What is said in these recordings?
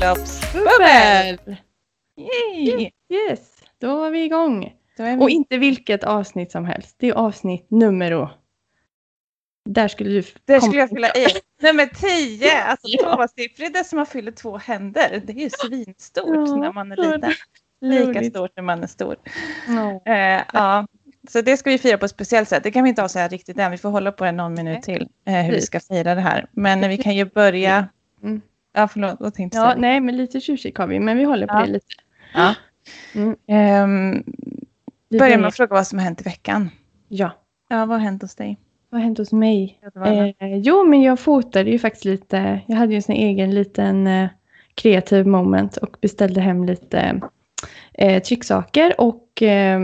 Bröllopsbubbel! Yay! Yes, då var vi igång. Är vi... Och inte vilket avsnitt som helst. Det är avsnitt nummer. Där skulle du Där skulle jag fylla i. Nummer 10, alltså tvåsiffrig decimal fyller två händer. Det är ju svinstort Ja, när man är liten. Lika stort när man är stor. Ja. Eh, ja. Så det ska vi fira på ett speciellt sätt. Det kan vi inte avsäga riktigt än. Vi får hålla på det någon minut till eh, hur vi ska fira det här. Men vi kan ju börja... Mm. Ja, förlåt. Vad tänkte ja, säga? nej, men lite tjusig har vi, men vi håller på Ja. det lite. Ja. Mm. Ehm, Vi börja med börjar- att fråga vad som har hänt i veckan. Ja, Ja, vad har hänt hos dig? vad har hänt hos mig? Eh, jo, men jag fotade ju faktiskt lite. Jag hade ju en egen liten eh, kreativ moment och beställde hem lite eh, trycksaker och eh,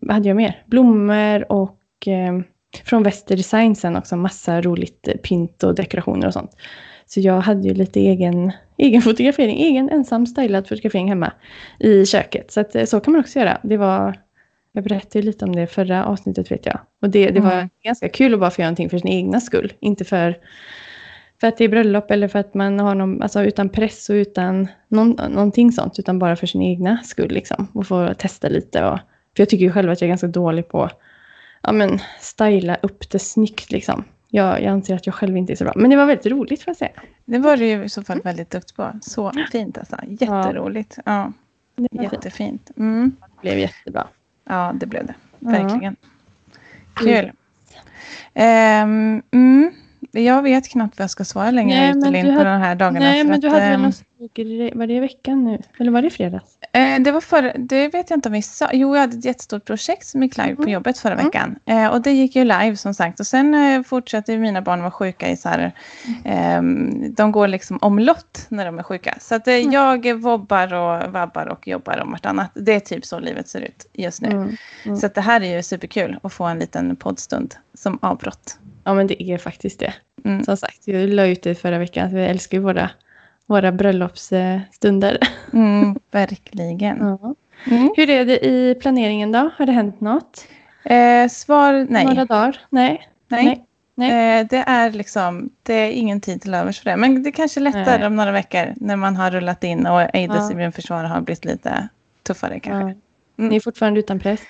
vad hade jag mer? Blommor och eh, från Väster Design sen också massa roligt pynt och dekorationer och sånt. Så jag hade ju lite egen, egen fotografering, egen ensam stylad fotografering hemma i köket. Så att, eh, så kan man också göra. Det var, jag berättade lite om det förra avsnittet vet jag. Och det, det var Mm. ganska kul att bara få göra någonting för sin egna skull. Inte för, för att det är bröllop eller för att man har någon, alltså utan press och utan någon, någonting sånt. Utan bara för sin egna skull liksom. Och få testa lite. Och, för jag tycker ju själv att jag är ganska dålig på ja, men, styla upp det snyggt liksom. Jag, jag anser att jag själv inte är så bra. Men det var väldigt roligt får jag säga. Det var du ju i så fall väldigt duktig på. Så fint alltså. Jätteroligt. Ja, fint. jättefint. Mm. Det blev jättebra. Ja, det blev det. Ja. Verkligen. Kul. Ehm, mm. Jag vet knappt vad jag ska svara längre Nej, ut men eller in du på hade- de här dagarna. Nej, men att, du hade väl ehm, grej, var det i veckan nu? Eller var det i fredags? Eh, det var förra, det vet jag inte om vi sa. Jo, jag hade ett jättestort projekt som gick live på Mhm. jobbet förra Mm. veckan. Eh, och det gick ju live som sagt. Och sen eh, fortsatte mina barn vara sjuka i så här, ehm, de går liksom omlott när de är sjuka. Så att eh, Mm. jag vobbar och vabbar och jobbar om vartannat. Det är typ så livet ser ut just nu. Mm. Mm. Så att det här är ju superkul att få en liten poddstund som avbrott. Ja, men det är faktiskt det. Mm. Som sagt, jag la ut det förra veckan. Vi älskar ju våra, våra bröllopsstunder. Mm, verkligen. Ja. Mm. Hur är det i planeringen då? Har det hänt något? Eh, svar nej. Några dagar? Nej. nej. nej. Nej. Eh, det är liksom, det är ingen tid till övers för det. Men det kanske är lättare Nej. om några veckor när man har rullat in och Eides Ja. immunförsvar har blivit lite tuffare kanske. Ja. Mm. Ni är fortfarande utan präst?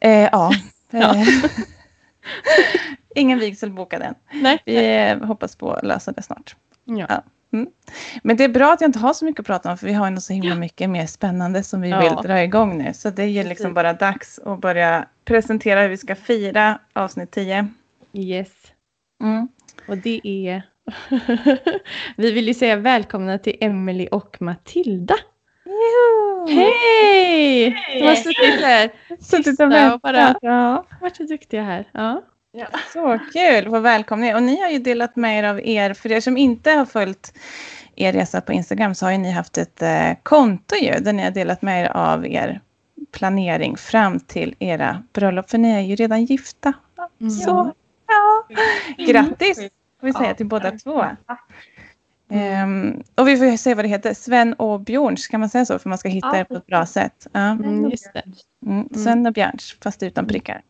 Eh, ja. Ja. Eh, ingen vigsel bokad än. Nej. Vi hoppas på att lösa det snart. Ja. Men det är bra att jag inte har så mycket att prata om för vi har ju så himla mycket mer spännande som vi Ja. vill dra igång nu. Så det är ju liksom bara dags att börja presentera hur vi ska fira avsnitt 10. Yes. Mm. Och det är... Vi vill ju säga välkomna till Emily och Matilda. Hej! De har suttit här. Suttit och väntat. bara- Ja. Varit så duktiga här. Ja. Så kul! Vad välkomna. Och ni har ju delat med er av er, för er som inte har följt er resa på Instagram så har ju ni haft ett eh, konto ju, där ni har delat med er av er planering fram till era bröllop, för ni är ju redan gifta. Mm. Så, ja. Grattis får vi säga till båda två. Ehm, och vi får säga vad det heter, Sven och Björns, kan man säga så? För man ska hitta Ja, er på ett bra sätt. Ja. Mm. Mm. Sven och Björns, fast utan prickar.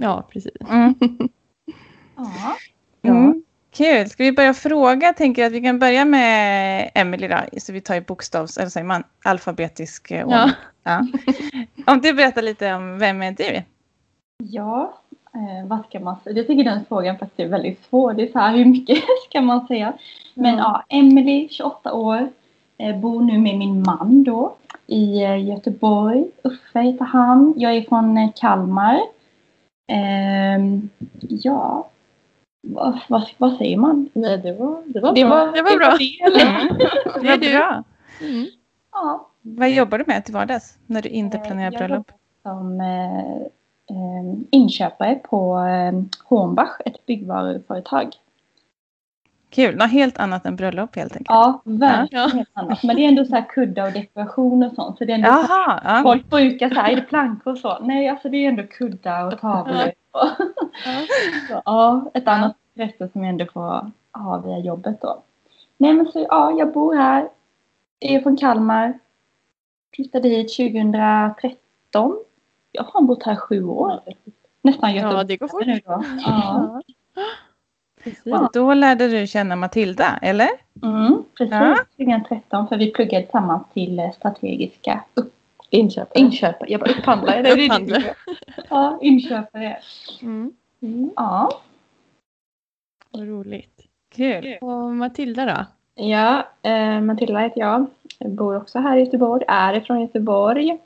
Ja, precis. Mm. Ja. Mm. Kul. Ska vi börja fråga? Tänker jag att vi kan börja med Emily då. Så vi tar ju bokstavs, eller säger man, alfabetisk eh, ordning. Ja. Ja. Om du berättar lite om vem är du? Ja, eh, vad ska man säga? Jag tycker den frågan faktiskt är väldigt svår. Det är så här, hur mycket ska man säga? Men Mm. ja, Emily, 28 år, eh, bor nu med min man då i eh, Göteborg. Uffe heter han. Jag är från eh, Kalmar. Ehm, ja, vad, vad, vad säger man? Nej, det var, det var Det bra. var, Det var bra. Det är Vad du. bra. Mm. Ja, Vad jobbar du med till vardags när du inte Eh, planerar jag bröllop? som eh, eh, inköpare på eh, Hornbach, ett byggvaruföretag. Kul. Något helt annat än bröllop helt enkelt. Ja, verkligen Ja. helt annat. Men det är ändå så här kuddar och dekoration och sånt. Så det är ändå så här, Jaha. Ja. Folk brukar säga, är det plankor och så? Nej, alltså det är ändå kuddar och tavlor. Och, så, ja, ett annat intresse som jag ändå får ha via jobbet då. Nej, men så ja, jag bor här. är från Kalmar. Flyttade hit 2013. Jag har bott här sju år. Nästan Ja, Göteborg det går fort. nu då. Ja. Precis. Och då lärde du känna Matilda, eller? Mm, precis, Ja. 2013 för vi pluggade tillsammans till eh, strategiska upp- Inköpare. inköpare. Jag bara upphandlare. det är det du Upphandlare. Ja, inköpare. Mm. Mm. Ja. Vad roligt. Kul. Och Matilda då? Ja, eh, Matilda heter jag. Jag bor också här i Göteborg, är ifrån Göteborg.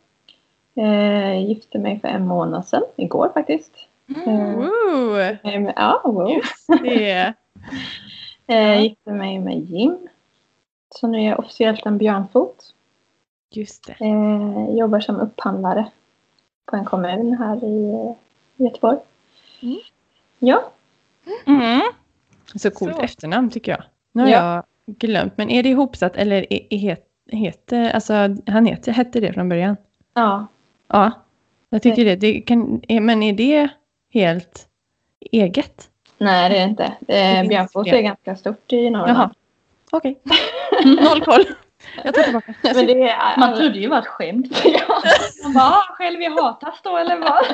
Eh, gifte mig för en månad sedan, igår faktiskt. Mm. Woo! Eh, ja, wow. Det är... Eh, gifte mig med Jim. Så nu är jag officiellt en björnfot. Just det. Eh, jobbar som upphandlare på en kommun här i eh, Göteborg. Mm. Ja, Mm. Så coolt Så. efternamn tycker jag. Nu har Ja. jag glömt. Men är det ihopsatt eller är, är, het- heter, alltså han heter, hette det från början? ja. Ja, jag tycker det. det kan, är, men är det helt eget? Nej, det är det inte. Finns björnfot fler. är ganska stort i Norrland. Jaha. Okej. Noll koll. Jag tar tillbaka. Men det är, Man trodde ju det var ett skämt. Ja. Man bara, "Ah, själv i Hatas då eller vad?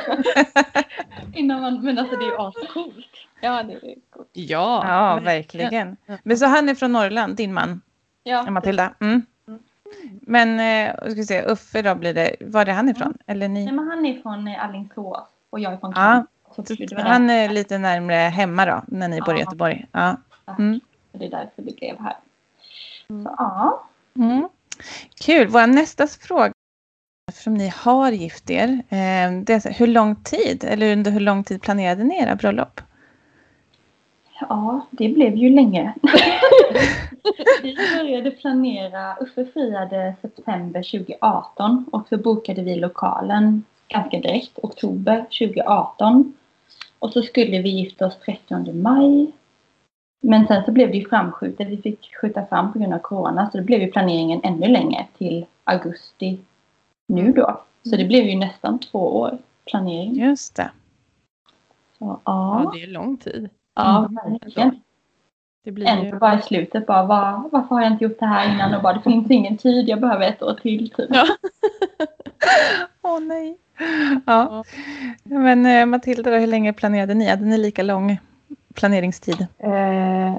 Innan man, men alltså det är ju ascoolt. ja, det är coolt. Ja. Ja, verkligen. Ja. Men så han är från Norrland, din man, Ja, Matilda? Mm. Men, eh, ska vi se, Uffe då blir det, var är han ifrån? Eller Nej ni? men han är från eh, Alingsås och jag är från. Kalmar. Han är lite närmare hemma då, när ni bor i Ja. Göteborg? Ja. Mm. det är därför vi blev här. Mm. Så ja. Mm. Kul. Vår nästa fråga, eftersom ni har gift er, eh, det är hur lång tid, eller under hur lång tid planerade ni era bröllop? Ja, det blev ju länge. vi började planera, Uffe friade september 2018 och så bokade vi lokalen ganska direkt, oktober 2018. Och så skulle vi gifta oss 30 maj. Men sen så blev det ju framskjutet, vi fick skjuta fram på grund av corona så då blev ju planeringen ännu längre till augusti nu då. Så det blev ju nästan två år planering. Just det. Så, Ja, ja, det är lång tid. ja, verkligen. Det blir Ändå ju... bara i slutet bara, var, varför har jag inte gjort det här innan? Och bara, det finns ingen tid, jag behöver ett år till. Typ. Ja. Åh nej. Ja. Men eh, Matilda, hur länge planerade ni? Hade ni lika lång planeringstid? Eh,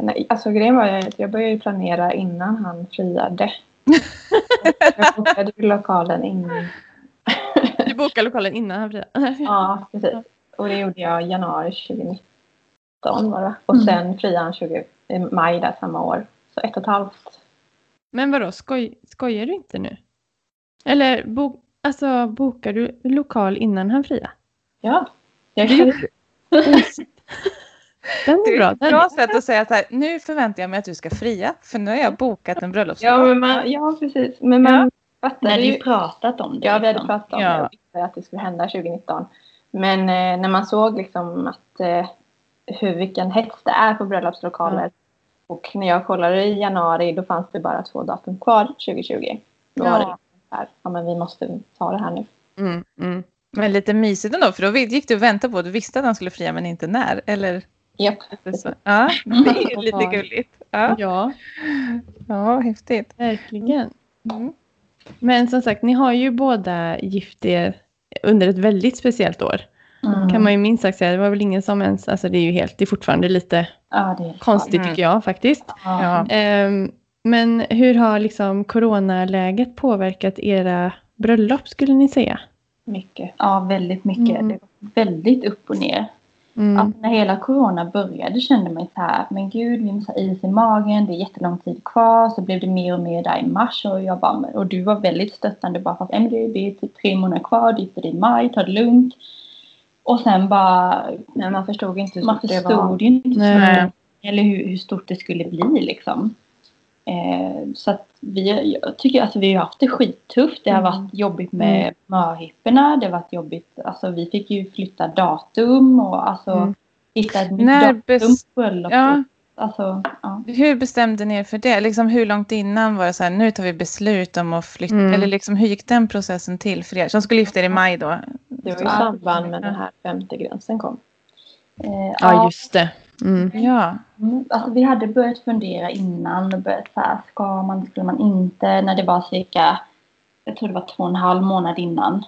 nej, alltså grejen var att jag började planera innan han friade. jag bokade lokalen innan. Du bokade lokalen innan han friade. Ja, precis. Och det gjorde jag januari 2019 var det. Och Mm. sen friade han 20, i maj där samma år. Så ett och ett halvt. Men vadå, skoj, skojar du inte nu? Eller bok, alltså, bokar du lokal innan han friade? Ja. Jag Det gjorde Den Det är är bra. ett Den, bra sätt att säga så här, nu förväntar jag mig att du ska fria, för nu har jag bokat en ja, bröllopsdag. men man, ja, precis. Men man Ja. Vi fattade hade ju. pratat om det. Ja, vi hade liksom. pratat om Ja. det att det skulle hända 2019. Men eh, när man såg liksom att eh, hur, vilken hets det är på bröllopslokaler. Och när jag kollade i januari då fanns det bara två datum kvar 2020. Då var det Ja. Här, ja men vi måste ta det här nu. mm, mm. Men lite mysigt ändå, för då gick du och väntade på, du visste att han skulle fria men inte när. Eller? Japp. så. Ja, det är lite gulligt. Ja, Ja, ja häftigt. verkligen. Mm. Men som sagt, ni har ju båda gift er under ett väldigt speciellt år. Mm. Kan man ju minst sagt säga. Det var väl ingen som ens, alltså det är ju helt, det är fortfarande lite Ja, det är konstigt Mm. tycker jag faktiskt. Ja. Ja. Men hur har liksom coronaläget påverkat era bröllop skulle ni säga? Mycket. ja, väldigt mycket. Mm. Det var väldigt upp och ner. Mm. Att när hela corona började kände man så här, men gud, vi måste ha is i magen, det är jättelång tid kvar. Så blev det mer och mer där i mars och jag bara, och du var väldigt stöttande bara för att det är typ tre månader kvar, du gifter dig i maj, ta det lugnt. Och sen bara, Men man förstod inte hur man stort det var. förstod ju inte så Nej. mycket, eller hur, hur stort det skulle bli liksom. Eh, så att vi, jag tycker alltså vi har haft det skittufft. Det har Mm. varit jobbigt med möhipporna. Det har varit jobbigt. Alltså vi fick ju flytta datum och alltså Mm. hitta ett nytt datum bes- på bröllop. Ja. Alltså, ja. Hur bestämde ni er för det? Liksom hur långt innan var det så här, nu tar vi beslut om att flytta? Mm. Eller liksom, hur gick den processen till för er? Som skulle gifta er i maj då? Det var i samband med den här 50-gränsen kom. Eh, Ja, just det. Mm. Ja. Mm, Alltså vi hade börjat fundera innan och börjat så här, ska man, skulle man inte, när det var cirka, jag tror det var två och en halv månad innan.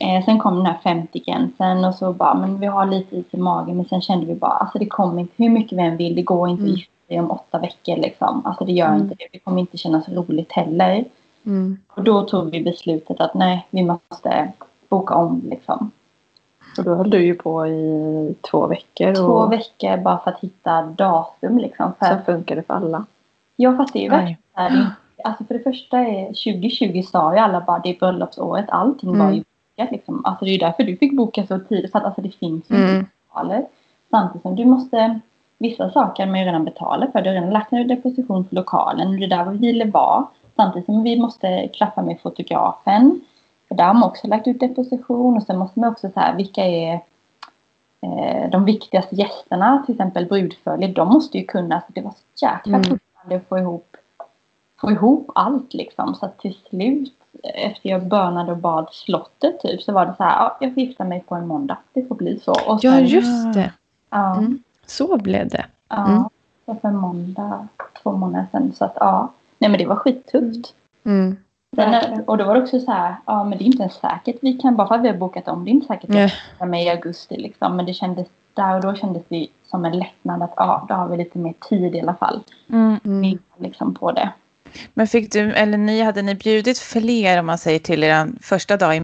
Eh, sen kom den här 50-gränsen och så bara, men vi har lite is i magen. Men sen kände vi bara, alltså det kommer inte, hur mycket vi än vill, det går inte Mm. att gifta sig om åtta veckor liksom. Alltså det gör Mm. inte det. Det kommer inte kännas roligt heller. Mm. Och då tog vi beslutet att nej, vi måste boka om liksom. Och då höll du ju på i två veckor. Och Två veckor bara för att hitta datum liksom. För Som funkade för alla. Ja, fast det är ju verkligen det Alltså för det första är 2020 sa ju alla bara det är bröllopsåret. Allting var Mm. ju bokat liksom. Alltså det är ju därför du fick boka så tidigt. För att alltså det finns ju Mm. inte lokaler. Samtidigt som du måste Vissa saker man ju redan betalat för. Du har redan lagt ner deposition för lokalen. Det är där vi ville vara. Samtidigt som vi måste klaffa med fotografen. För där har man också lagt ut deposition. Och sen måste man också så här, vilka är eh, de viktigaste gästerna, till exempel brudfölje, de måste ju kunna, så det var så jäkla Mm. att få ihop, få ihop allt liksom. Så att till slut, efter jag bönade och bad slottet typ, så var det så här, ja, jag får gifta mig på en måndag. Det får bli så. Och Ja, sen- just det. Ja, Mm. Så blev det. ja Mm. det var för en måndag, två månader sedan. Så att ja, nej men det var skittufft. Mm. Sen, och då var det också så här, ja men det är inte ens säkert vi kan, bara för att vi har bokat om, det är inte säkert att vi kan med i augusti liksom. Men det kändes, där och då kändes det som en lättnad att ja, då har vi lite mer tid i alla fall. Mm. Mm. Liksom på det. Men fick du, eller ni, hade ni bjudit fler om man säger till er första dag i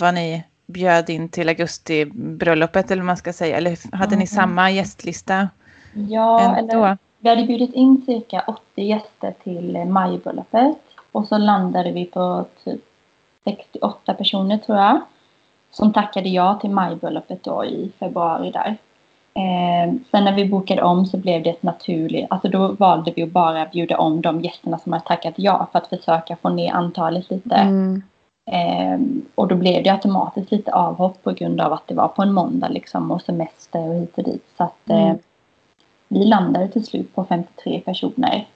vad ni bjöd in till augustibröllopet eller vad man ska säga? Eller hade ni Mm. samma gästlista Ja, ändå? eller vi hade bjudit in cirka 80 gäster till eh, majbröllopet. Och så landade vi på typ 68 personer tror jag. Som tackade ja till majbröllopet då i februari där. Eh, sen när vi bokade om så blev det ett naturligt, alltså då valde vi att bara bjuda om de gästerna som hade tackat ja för att försöka få ner antalet lite. Mm. Eh, och då blev det automatiskt lite avhopp på grund av att det var på en måndag liksom och semester och hit och dit. Så att eh, Mm. vi landade till slut på 53 personer.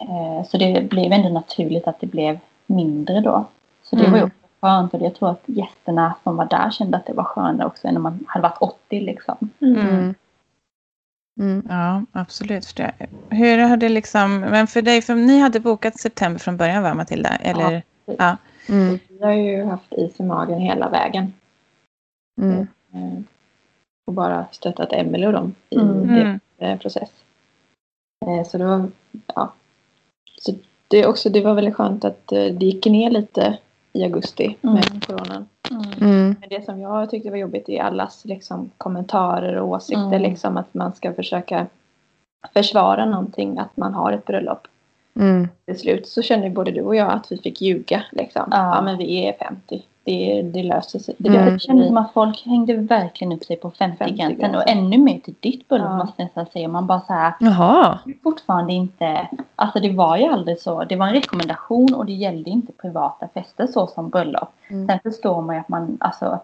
Eh, så det blev ändå naturligt att det blev mindre då. Så det Mm. var ju också skönt och jag tror att gästerna som var där kände att det var skönare också än om man hade varit 80 liksom. Mm. Mm. Ja, absolut. Förstår jag. Hur har det liksom, men för dig, för ni hade bokat september från början va Matilda? Eller? Ja. Mm. Vi har ju haft is i magen hela vägen. Mm. Eh, Och bara stöttat Emelie och dem i Mm. Mm. deras process. Eh, Så det var, ja. Så det, är också, det var väldigt skönt att eh, det gick ner lite i augusti med Mm. coronan. Mm. Men det som jag tyckte var jobbigt är allas liksom, kommentarer och åsikter. Mm. Liksom, att man ska försöka försvara någonting, att man har ett bröllop. Mm. Till slut så kände både du och jag att vi fick ljuga. Liksom. Ja. Ja. men vi är 50. Det, det löser sig. Det Mm. Kändes som att folk hängde verkligen upp sig på 50-gränsen 50-gränsen. och ännu mer till ditt bröllop Ja. måste jag nästan säga. Man bara så här, Jaha. fortfarande inte, alltså det var ju aldrig så, det var en rekommendation och det gällde inte privata fester så som bröllop. Mm. Sen förstår man ju att man, alltså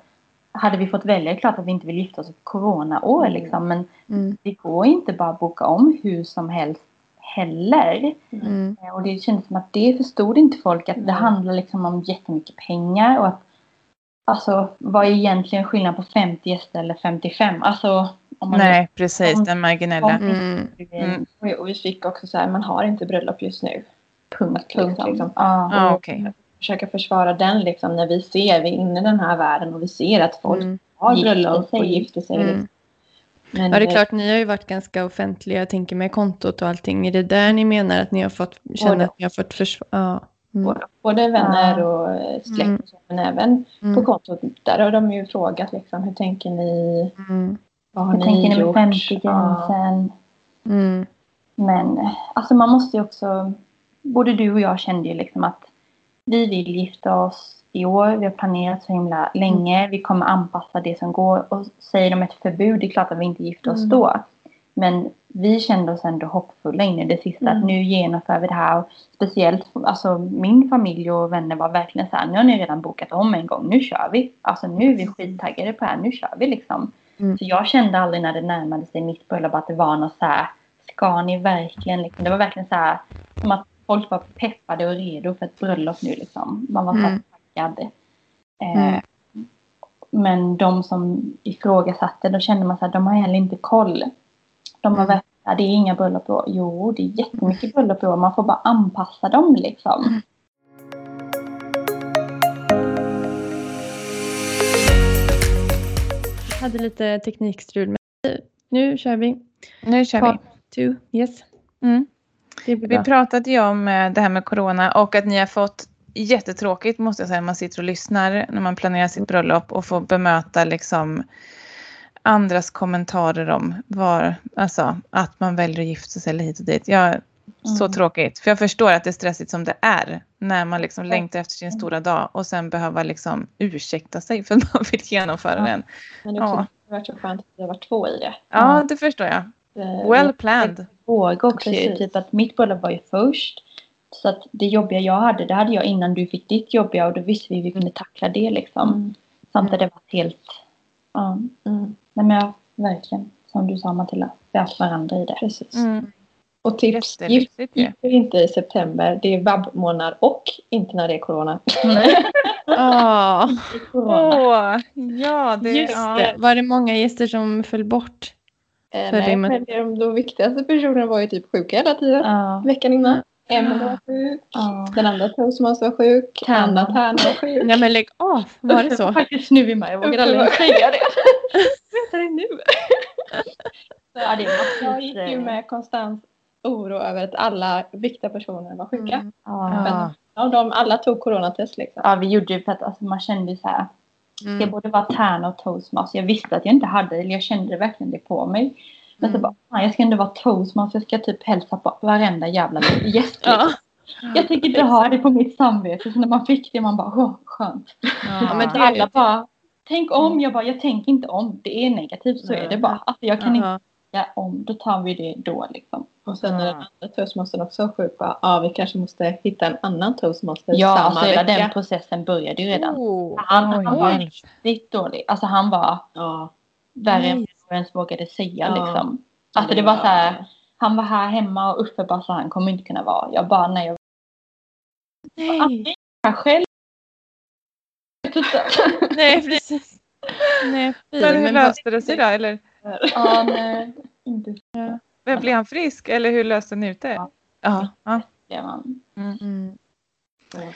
hade vi fått välja, det är klart att vi inte vill gifta oss ett coronaår Mm. liksom, men Mm. det går inte bara att boka om hur som helst heller. Mm. Eh, Och det kändes som att det förstod inte folk, att det handlar liksom om jättemycket pengar och att Alltså vad är egentligen skillnaden på 50 gäster eller 55? Alltså om man Nej, precis. om- Den marginella. Mm. Mm. Och, och vi fick också så här, man har inte bröllop just nu. punkt Punkt, liksom. liksom. Ja, Och okej. Försöka försvara den liksom när vi ser, vi är inne i den här världen och vi ser att folk Mm. har bröllop sig. och gifter sig. Mm. Liksom. Men, Ja, det är eh, klart, ni har ju varit ganska offentliga, jag tänker med kontot och allting. Är det där ni menar att ni har fått känna att ni har fått försvara? Ja. Mm. Både, vänner Ja. och eh, släkt Mm. men även på Mm. kontot. Där har de ju frågat liksom, hur tänker ni? Mm. Vad har Jag ni tänker ni med gjort? 50-gränsen. Mm. Men eh, alltså man måste ju också, både du och jag kände ju liksom att vi vill gifta oss i år. Vi har planerat så himla länge. Vi kommer anpassa det som går. Och säger de ett förbud, det är klart att vi inte gifter oss då. Men vi kände oss ändå hoppfulla in i det sista. Att Mm. nu genomför vi det här. Och speciellt alltså min familj och vänner var verkligen så här. Nu har ni redan bokat om en gång. Nu kör vi. Alltså nu är vi skittaggade på det här. Nu kör vi liksom. Mm. Så jag kände aldrig när det närmade sig mitt bröllop att det var något så här. Ska ni verkligen liksom. Det var verkligen så här. Som att folk var peppade och redo för ett bröllop nu liksom. Man var så Mm. taggad. Eh, Mm. Men de som ifrågasatte, då kände man så här, de har heller inte koll. De har Mm. ja, det är inga bröllop i år. Jo, det är jättemycket bröllop i år. Man får bara anpassa dem liksom. hade lite teknikstrul. Men nu kör vi. Nu kör vi. Part two. Yes. Mm. Vi pratade ju om eh, det här med corona och att ni har fått jättetråkigt måste jag säga när man sitter och lyssnar när man planerar sitt bröllop och får bemöta liksom andras kommentarer om var, alltså, att man väljer att gifta sig eller hit och dit. Jag, Så Mm. tråkigt. För jag förstår att det är stressigt som det är när man liksom längtar efter sin stora dag och sen behöva liksom ursäkta sig för att man vill genomföra Ja. den. Men det har Ja. varit så skönt att vi har varit två i det. Ja, det förstår jag. Well planned. Våga också ju, typ att mitt bröllop var ju först. Så att det jobbiga jag hade, det hade jag innan du fick ditt jobbiga och då visste vi hur vi kunde tackla det liksom. Mm. Samt att det var helt, ja. Mm. Nej men ja, verkligen. Som du sa Matilda, vi har varandra i det. Precis. Mm. Och tips, gift er inte i september. Det är vabbmånad och inte när det är corona. Ja, Åh, ja, det, just ja. det. Var det många gäster som föll bort? Eh, nej, men de, viktigaste personerna var ju typ sjuka hela tiden. Ja. Veckan innan. Emma var sjuk. Ja. Den andra toastmaster var sjuk. Tärnan. Anna Tärn var sjuk. Nej men lägg av, var det så? Faktiskt nu i mig, jag vågar aldrig säga det. Veta det nu. Ja, det Jag gick ju med konstant oro över att alla viktiga personer var sjuka. Mm. Ja. Ja. Ja, de alla tog coronatest liksom. ja, vi gjorde det för att alltså, man kände ju så här. Det Mm. borde vara tärna och toastmaster. Jag visste att jag inte hade eller jag kände verkligen det på mig. Men så Mm. bara, fan, jag ska ändå vara toastmaster. Jag ska typ hälsa på varenda jävla gäst. Ja. Jag tänker inte ha det på mitt samvete. Så när man fick det, man bara, åh, skönt. Ja. men det- Alla bara, tänk om. Jag bara, jag tänker inte om. Det är negativt, så är det bara. Alltså, jag kan inte Jaha. tänka om. Då tar vi det då liksom. Och sen när den Ja. andra toastmastern också sjuk, bara, ja vi kanske måste hitta en annan toastmaster Ja, samma alltså vecka. den processen började ju redan. Oh. Han, han var riktigt dålig. Alltså han var Ja. värre än ens vågade säga Ja. liksom. Alltså det var så här. Han var här hemma och Uffe bara så han kommer inte kunna vara. Jag bara nej. Jag Nej. själv. Jag inte. Nej, precis. Nej. Men hur Men löste det sig då? Eller Ja, nej. Inte men blev han frisk? Eller hur löste ni ut det? Ja. Ja. ja. man. Mm.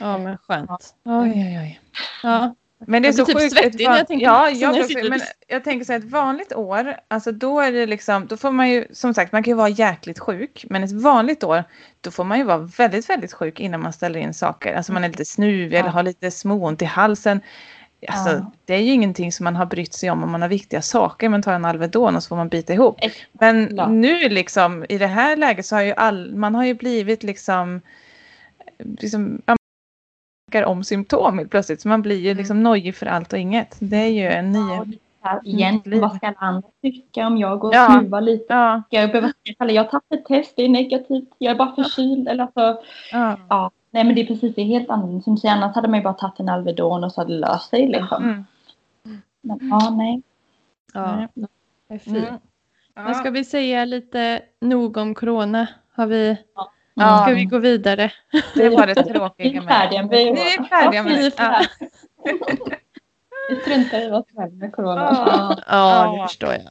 Ja, men skönt. Oj, oj, oj. Ja. Men det är så typ sjukt. svettig ett när van- jag tänker ja, jag, också, men jag tänker så här, ett vanligt år, alltså då är det liksom, då får man ju, som sagt, man kan ju vara jäkligt sjuk, men ett vanligt år, då får man ju vara väldigt, väldigt sjuk innan man ställer in saker. Alltså man är lite snuvig eller Ja. har lite småont i halsen. Alltså, Ja. Det är ju ingenting som man har brytt sig om om man har viktiga saker. Man tar en Alvedon och så får man bita ihop. Men Ja. nu liksom i det här läget så har ju all, man har ju blivit liksom, liksom om symptom helt plötsligt. Så man blir ju liksom nojig för allt och inget. Det är ju en ny... Ja, här igen, vad ska andra tycka om jag går och Ja. snuvar lite? Ja, Jag behöver jag har tagit ett test, det är negativt. Jag är bara förkyld. Eller alltså, ja. ja. Nej men det är precis, det är helt annorlunda. Som du säger, annars hade man ju bara tagit en Alvedon och så hade det löst sig liksom. Mm. Men ja, nej. Ja, det är fy. Mm. Men ska vi säga lite nog om corona? Har vi, Ja. Ska vi gå vidare? Det var det Vi tråkiga är med färdiga med det. Vi är färdiga med det. Ja. Vi struntar i oss själva med corona. Ja. Ja, det Ja. förstår jag.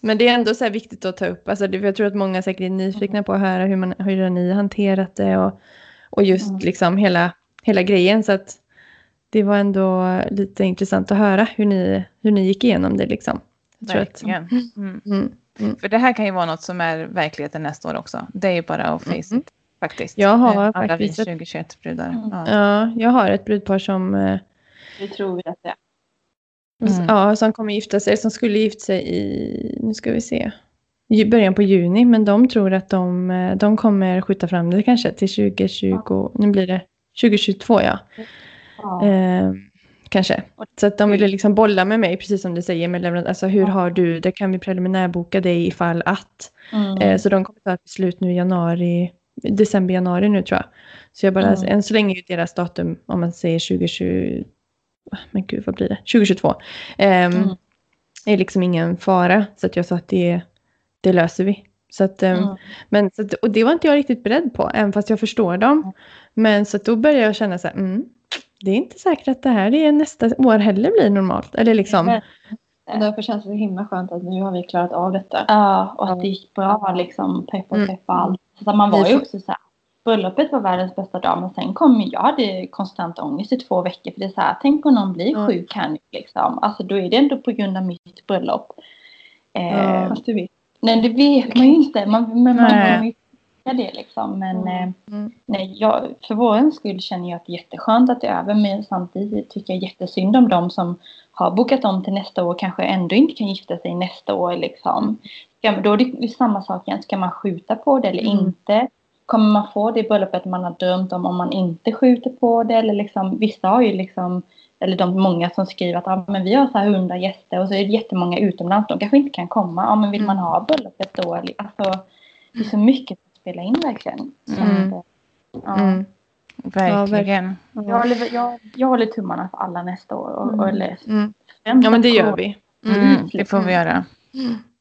Men det är ändå så här viktigt att ta upp. Alltså, för jag tror att många säkert är nyfikna på att höra hur, man, hur ni har hanterat det och, och just Mm. liksom hela, hela grejen. Så att det var ändå lite intressant att höra hur ni, hur ni gick igenom det. Liksom. Jag tror att, Verkligen. Mm. Mm, För det här kan ju vara något som är verkligheten nästa år också. Det är ju bara att face Mm. it. Faktiskt. Jag har Alla vi faktiskt ett- 2021-brudar. Mm. Ja. ja, jag har ett brudpar som, eh, Det tror vi att det är. Mm. ja, som kommer gifta sig, som skulle gifta sig i, nu ska vi se, i början på juni. Men de tror att de, eh, de kommer skjuta fram det kanske till 2020, nu blir det 2022 ja. Ja. Eh, kanske. Så att de ville liksom bolla med mig, precis som du säger, med leverans- alltså hur har du det? Kan vi preliminärboka dig ifall att? Mm. Eh, så de kommer ta ett beslut nu i januari, december, januari nu tror jag. Så jag bara, Mm. än så länge är deras datum, om man säger 2020, men gud vad blir det? 2022. ehm, Mm. är liksom ingen fara. Så att jag sa att det, det löser vi. Så att, ehm, Mm. men, så att, och det var inte jag riktigt beredd på, även fast jag förstår dem. Men så att då började jag känna så här, mm, det är inte säkert att det här är nästa år heller blir normalt. Eller liksom, Men- Och därför känns det så himla skönt att nu har vi klarat av detta. Ja, och att det gick bra liksom. Pepp och Mm. pepp och allt. Så man var ju också så här. bröllopet var världens bästa dag men sen kom jag hade konstant ångest i två veckor för det är så här, tänk om någon blir Ja. sjuk här nu liksom. Alltså då är det ändå på grund av mitt bröllop. Eh, Ja. Fast du vet. Nej det vet man ju inte, man, men man Nej. kommer ju tycka det liksom. Men Mm. eh, Mm. nej, jag, för vår skull känner jag att det är jätteskönt att det är över men samtidigt tycker jag jättesynd om de som har bokat om till nästa år och kanske ändå inte kan gifta sig nästa år liksom. Ska, då är det samma sak igen, ska man skjuta på det eller Mm. inte? Kommer man få det bröllopet man har drömt om om man inte skjuter på det? Eller liksom, vissa har ju liksom, eller de många som skriver att ah, men vi har så här 100 gäster och så är det jättemånga utomlands. De kanske inte kan komma. Ja, men vill Mm. man ha bröllopet då? Alltså, det är så mycket som spelar in verkligen. Så Mm. att, ja. Mm. Verkligen. Jag, håller, jag, jag håller tummarna för alla nästa år. Och, och, eller, Mm. Ja men det gör vi. Mm, det får vi göra.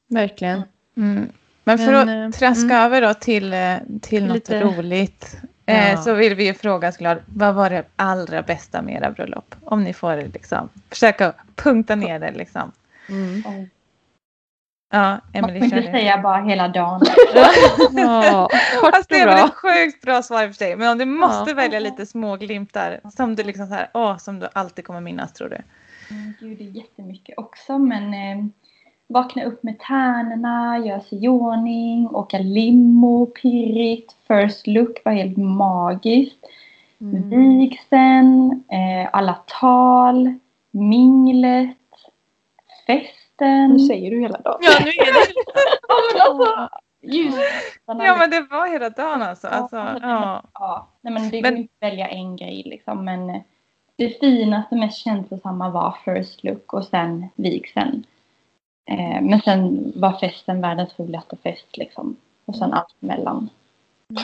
Verkligen. Mm. Men för Men, att eh, traska över då till, eh, till något Lite- roligt. Eh, Ja. Så vill vi ju fråga såklart, vad var det allra bästa med era bröllop? Om ni får liksom, försöka punkta ner det liksom. Mm. Ja, Man Emelie får inte säga bara hela dagen. Ja, kort Fast det och är väl ett sjukt bra svar för sig. Men om du måste Ja. välja lite små glimtar som du liksom så här, åh, som du alltid kommer minnas tror du? Mm, Gud, det är jättemycket också. Men eh, vakna upp med tärnorna, göra sig i ordning, åka limo, pirrigt. First look var helt magiskt. Mm. Vigseln, eh, alla tal, minglet, festen. Nu säger du hela dagen. Ja, nu är det Ja, men alltså. Ja men det var hela dagen alltså. alltså Ja, det- ja. Ja, nej men det Men- går inte att välja en grej liksom. Men det finaste, mest känslosamma var first look och sen vigseln. Eh, men sen var festen världens roligaste fest liksom. Och sen allt emellan.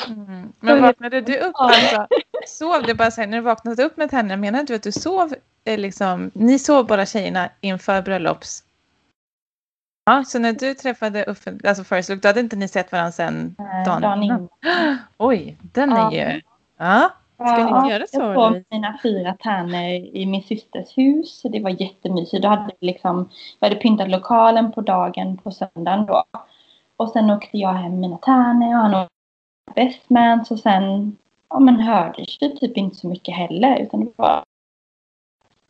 Mm. Men vaknade du upp alltså? Sov du bara så här, när du vaknade upp med henne, menar du att du sov eh, liksom, ni sov bara tjejerna inför bröllops? Ja, så när du träffade Uffe, alltså look, då hade inte ni sett varandra sen dagen, dagen innan? Oj, den är Ja. ju... Ja. Ska ni Ja, göra så, Jag Louise? mina fyra tärnor i min systers hus. Det var jättemysigt. Då hade vi liksom, vi hade pyntat lokalen på dagen på söndagen då. Och sen åkte jag hem med mina tärnor och han åkte bestman. Så sen ja, men hördes det typ inte så mycket heller. Utan det var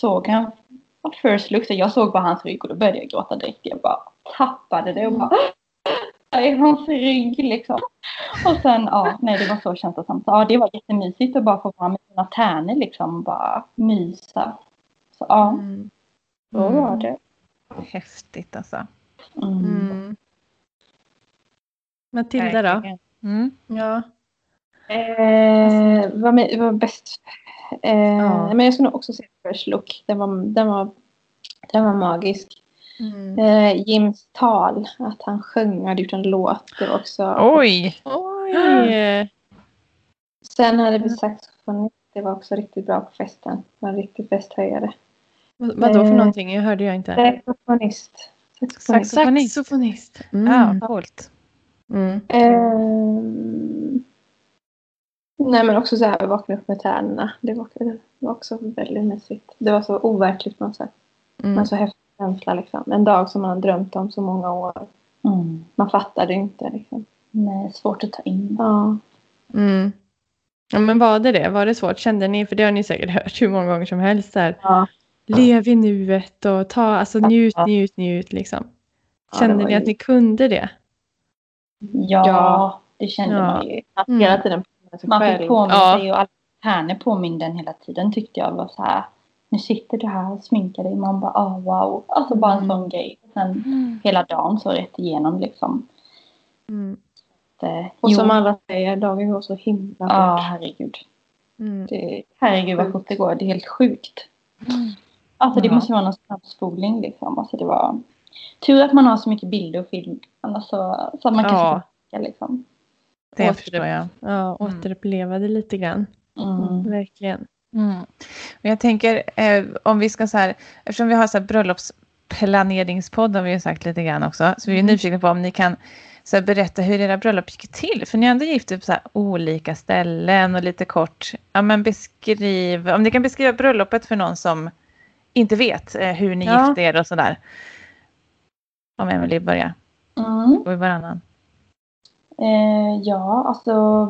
såg han ja, first look. Så jag såg bara hans rygg och då började jag gråta direkt. Jag bara tappade det och bara där är hans rygg liksom. Och sen, ja, nej det var så känslosamt. Ja, det var jättemysigt att bara få vara med sina tärnor liksom och bara mysa. Så ja, Mm. så var det. Häftigt alltså. Mm. Mm. Matilda då? Mm. Ja. Eh, vad, med, vad bäst? Eh, Ja. Men jag skulle också säga First Look. Den var, den var, den var magisk. Mm. Eh, Jims tal, att han sjöng och hade gjort en låt. Det var också... Oj! Oj! Sen hade vi saxofonist. Det var också riktigt bra på festen. Det var en riktig festhöjare. Vad vadå för Eh, någonting? Jag hörde jag inte. Saxofonist. Saxofonist. Saxofonist. Saxofonist. Ja, Mm. coolt. Mm. Ehm, nej men också så här vakna upp med tärnorna. Det var, det var också väldigt mysigt. Det var så overkligt på något sätt. Mm. Men så häftig känsla liksom. En dag som man har drömt om så många år. Mm. Man fattade inte liksom. Nej, svårt att ta in. Ja. Mm. Ja, men var det det? Var det svårt? Kände ni, för det har ni säkert hört hur många gånger som helst, här, Ja. lev i nuet och ta, alltså njut, Ja. njut, njut liksom. Ja, Kände var ni ju- att ni kunde det? Ja, Ja. det kände Ja. man ju. Att Mm. hela tiden sig Man fick påminna Ja. sig och alla tärnor påminde en hela tiden tyckte jag var så här. Nu sitter du här och sminkar dig. Man bara, ah wow. Alltså bara en Mm. sån grej. Sen hela dagen så rätt igenom liksom. Mm. Det, Och som jo. alla säger, dagen går så himla fort. Ja, herregud. Mm. Det, Herregud vad fort det går. Det är helt sjukt. Alltså det Ja. måste vara någon snabbspolning liksom. Alltså det var tur att man har så mycket bilder och film. Annars så, så att man kan Ja. ja. liksom. Det Åter- förstår jag. Ja, Mm. återuppleva det lite grann. Mm. Verkligen. Mm. Och jag tänker eh, om vi ska så här, eftersom vi har så här bröllopsplaneringspodd har vi ju sagt lite grann också, så vi är Mm. nyfikna på om ni kan så här, berätta hur era bröllop gick till. För ni har ändå gift er på så här, olika ställen och lite kort, ja men beskriv, om ni kan beskriva bröllopet för någon som inte vet eh, hur ni Ja. gifte er och sådär. Om Emelie börjar, Mm. och varannan. Eh, ja, alltså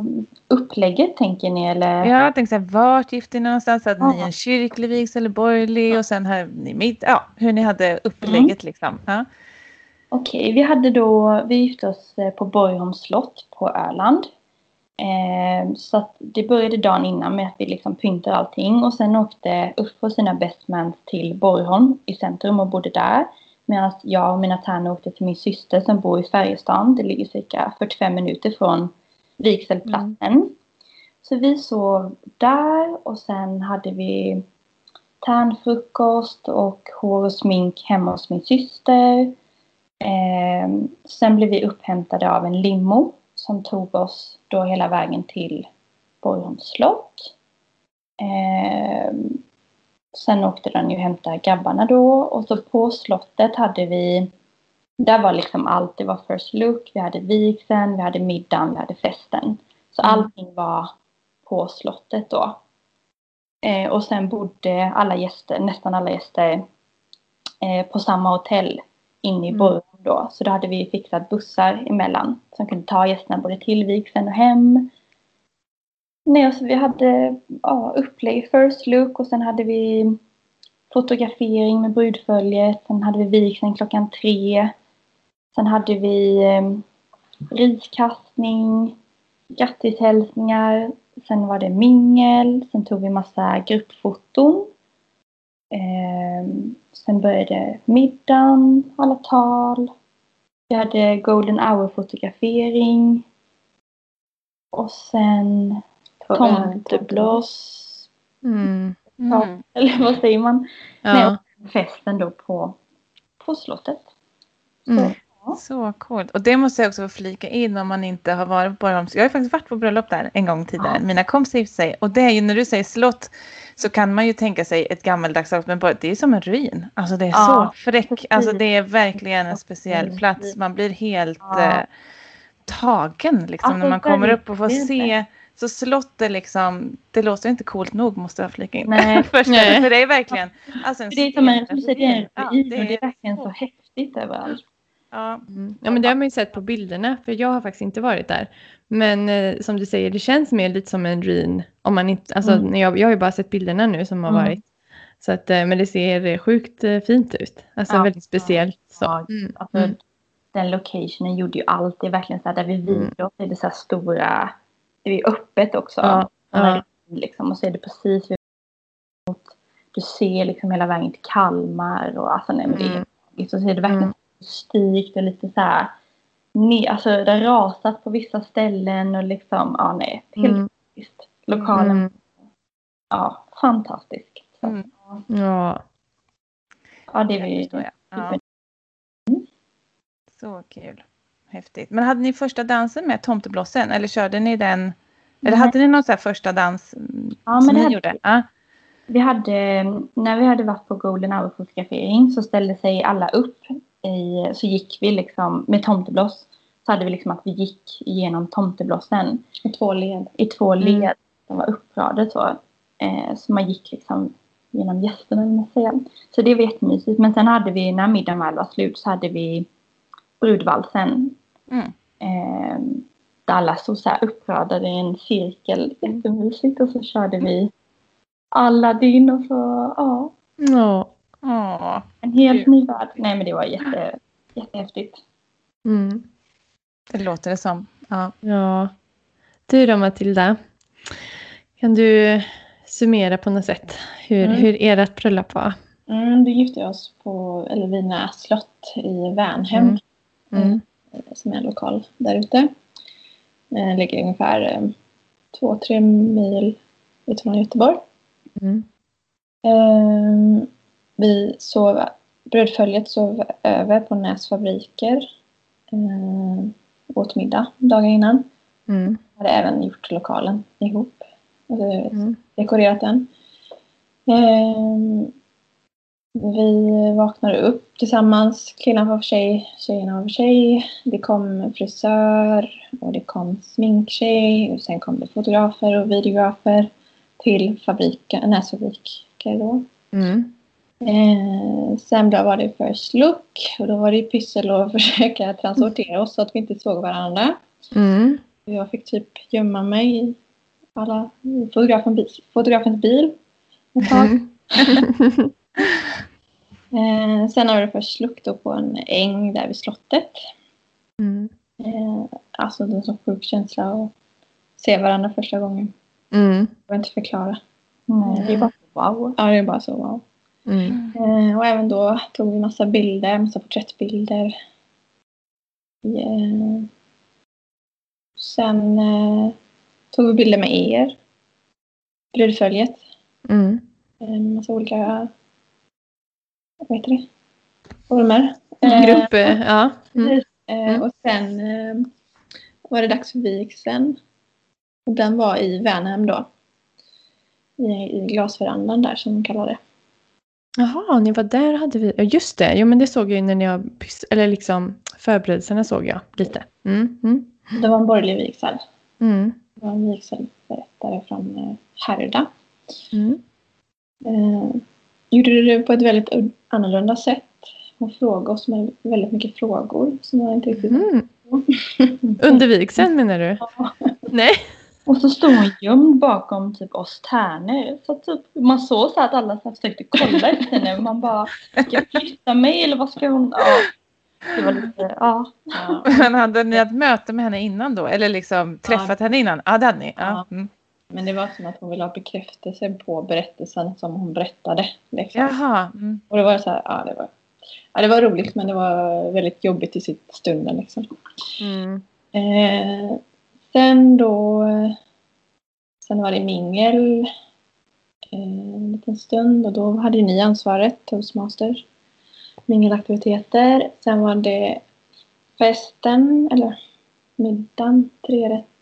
upplägget tänker ni eller? Ja, jag tänkte så här, vart gifte ni någonstans? Hade Ja. ni en kyrklig vigsel eller borgerlig? Och sen här, ni mitt, ja, hur ni hade upplägget liksom. Ja. Okej, vi hade då, vi gifte oss eh, på Borgholms slott på Öland. Eh, så det började dagen innan med att vi liksom pyntade allting och sen åkte Uffe och sina bestmans till Borgholm i centrum och bodde där. Medan jag och mina tärnor åkte till min syster som bor i Färjestaden. Det ligger cirka 45 minuter från vigselplatsen. Så vi sov där och sen hade vi tärnfrukost och hår och smink hemma hos min syster. Eh, sen blev vi upphämtade av en limo som tog oss då hela vägen till Borgholms slott. Eh, sen åkte den ju och hämtade grabbarna då och så på slottet hade vi där var liksom allt. Det var first look, vi hade vigseln, vi hade middagen, vi hade festen. Så Mm. allting var på slottet då. Eh, och sen bodde alla gäster, nästan alla gäster, eh, på samma hotell inne i Mm. Då. Så då hade vi fixat bussar emellan som kunde ta gästerna både till vigseln och hem. Nej, alltså vi hade ja, upplägg, first look och sen hade vi fotografering med brudföljet. Sen hade vi vigseln klockan tre. Sen hade vi eh, riskastning, grattishälsningar. Sen var det mingel. Sen tog vi massa gruppfoton. Eh, sen började middagen, alla tal. Vi hade golden hour-fotografering. Och sen tomteblås. Mm. Mm. Eller vad säger man? Ja. Nej, festen då på, på slottet. Mm. Så coolt. Och det måste jag också få flika in om man inte har varit på Borgholms. Jag har faktiskt varit på bröllop där en gång tidigare. Ja. Mina kompisar gifte sig. Och det är ju när du säger slott så kan man ju tänka sig ett gammaldags slott. Men bara- det är som en ruin. Alltså det är Ja, så fräck. Alltså det är verkligen en speciell plats. Man blir helt Ja. eh, tagen liksom Alltså, när man kommer upp och får se. Så slott är liksom, det låter inte coolt nog måste jag flika in. Nej. Först, Nej. För det är verkligen, alltså en För det är som en, som säger, det är Ja, det är verkligen så häftigt överallt. Ja, Mm. Ja men det har man ju sett på bilderna för jag har faktiskt inte varit där. Men eh, som du säger det känns mer lite som en ruin. Om man inte, alltså, Mm. när jag, jag har ju bara sett bilderna nu som har Mm. varit. Så att, eh, men det ser sjukt eh, fint ut. Alltså Ja. väldigt speciellt. Så. Ja, Mm. Alltså, Mm. Den locationen gjorde ju allt. Det är verkligen så här, där vi Mm. vigde oss är det så här stora, det är öppet också. Ja, ja. Liksom, och så är det precis mot, du ser liksom hela vägen till Kalmar och alltså nej men det är Mm. så är det verkligen Mm. styrt och lite så här, ne, alltså det har rasat på vissa ställen och liksom, ja nej, helt Mm. Lokalen, Mm. ja, fantastisk. Så, Mm. Ja. Ja, det förstår jag. Ja. Så kul. Häftigt. Men hade ni första dansen med tomteblåsen eller körde ni den? Eller Nej. hade ni någon så här första dans mm, Ja, som ni hade gjorde? Ja. Vi hade, när vi hade varit på Golden Hour fotografering så ställde sig alla upp. I, så gick vi liksom med tomteblås. Så hade vi liksom att vi gick igenom tomteblåsen I två led. i två Mm. led. De var uppradade så. Eh, så man gick liksom genom gästerna vill man säga. Så det var jättemysigt. Men sen hade vi, när middagen väl var slut så hade vi brudvalsen. Mm. Eh, alla stod så här uppradade i en cirkel. Jättemysigt. Och så körde vi Aladdin och så, ja. Ja. Åh, En helt ny värld. Nej men det var jätte, jättehäftigt. Mm. det låter det som. Ja. ja. Du då Matilda? Kan du summera på något sätt hur, Mm. hur ert bröllop var? Mm, då gifte vi oss på Elvina slott i Värnhem. Mm. Mm. Eh, Som är en lokal där ute. Eh, ligger ungefär eh, två, tre mil utifrån Göteborg. Mm. Eh, vi sov, brödföljet sov över på Näs fabriker. Eh, åt middag dagen innan. Mm. Hade även gjort lokalen ihop. Alltså, Mm. dekorerat den. Ehm, vi vaknade upp tillsammans, killarna var för sig, tjejerna var för sig. Det kom frisör och det kom sminktjej och sen kom det fotografer och videografer till fabriken, näsfabriker då. Mm. Eh, sen då var det first look och då var det pyssel att försöka transportera oss så att vi inte såg varandra. Mm. Jag fick typ gömma mig i, alla, i fotografen, fotografens bil ett. Mm. Eh, sen har det först då på en äng där vid slottet. Mm. Eh, alltså det är en sån sjuk känsla att se varandra första gången. Mm. Jag inte förklara. Nej, det är bara wow. Ja, det är bara så wow. Mm. Eh, och även då tog vi massa bilder, massa porträttbilder. Eh, sen eh, tog vi bilder med er. Brudföljet. Mm. En massa olika, vad heter det? Former. Eh, Grupp, eh, ja. Mm. Eh, Mm. Och sen eh, var det dags för vigseln. Och den var i Värnhem då. I, I glasverandan där som de kallar det. Jaha, ni var där hade vi. Just det. Jo, men det såg jag ju när ni har eller liksom förberedelserna såg jag lite. Mm. Mm. Det var en borgerlig vigsel. Mm. Det var en vigselförrättare från eh, Härryda. Mm. Gjorde det på ett väldigt annorlunda sätt. Hon frågade oss med väldigt mycket frågor som jag inte riktigt Mm. Under vigseln menar du? Nej. Och så stod hon gömd bakom typ oss tärnor. Så typ, man såg så att alla så försökte kolla efter henne. Man bara, ska jag flytta mig eller vad ska hon? Ja. Det var lite, ja. Ja. Men hade ni ett möte med henne innan då? Eller liksom träffat henne innan? Ja, det hade ni. Ja. Ja. Mm. Men det var som att hon ville ha bekräftelse på berättelsen som hon berättade. Liksom. Jaha. Mm. Och det var så här, ja det var, ja det var roligt men det var väldigt jobbigt i sitt stunden liksom. Mm. Eh, sen då, sen var det mingel eh, en liten stund och då hade ni ansvaret, toastmaster. Mingelaktiviteter. Sen var det festen, eller middagen,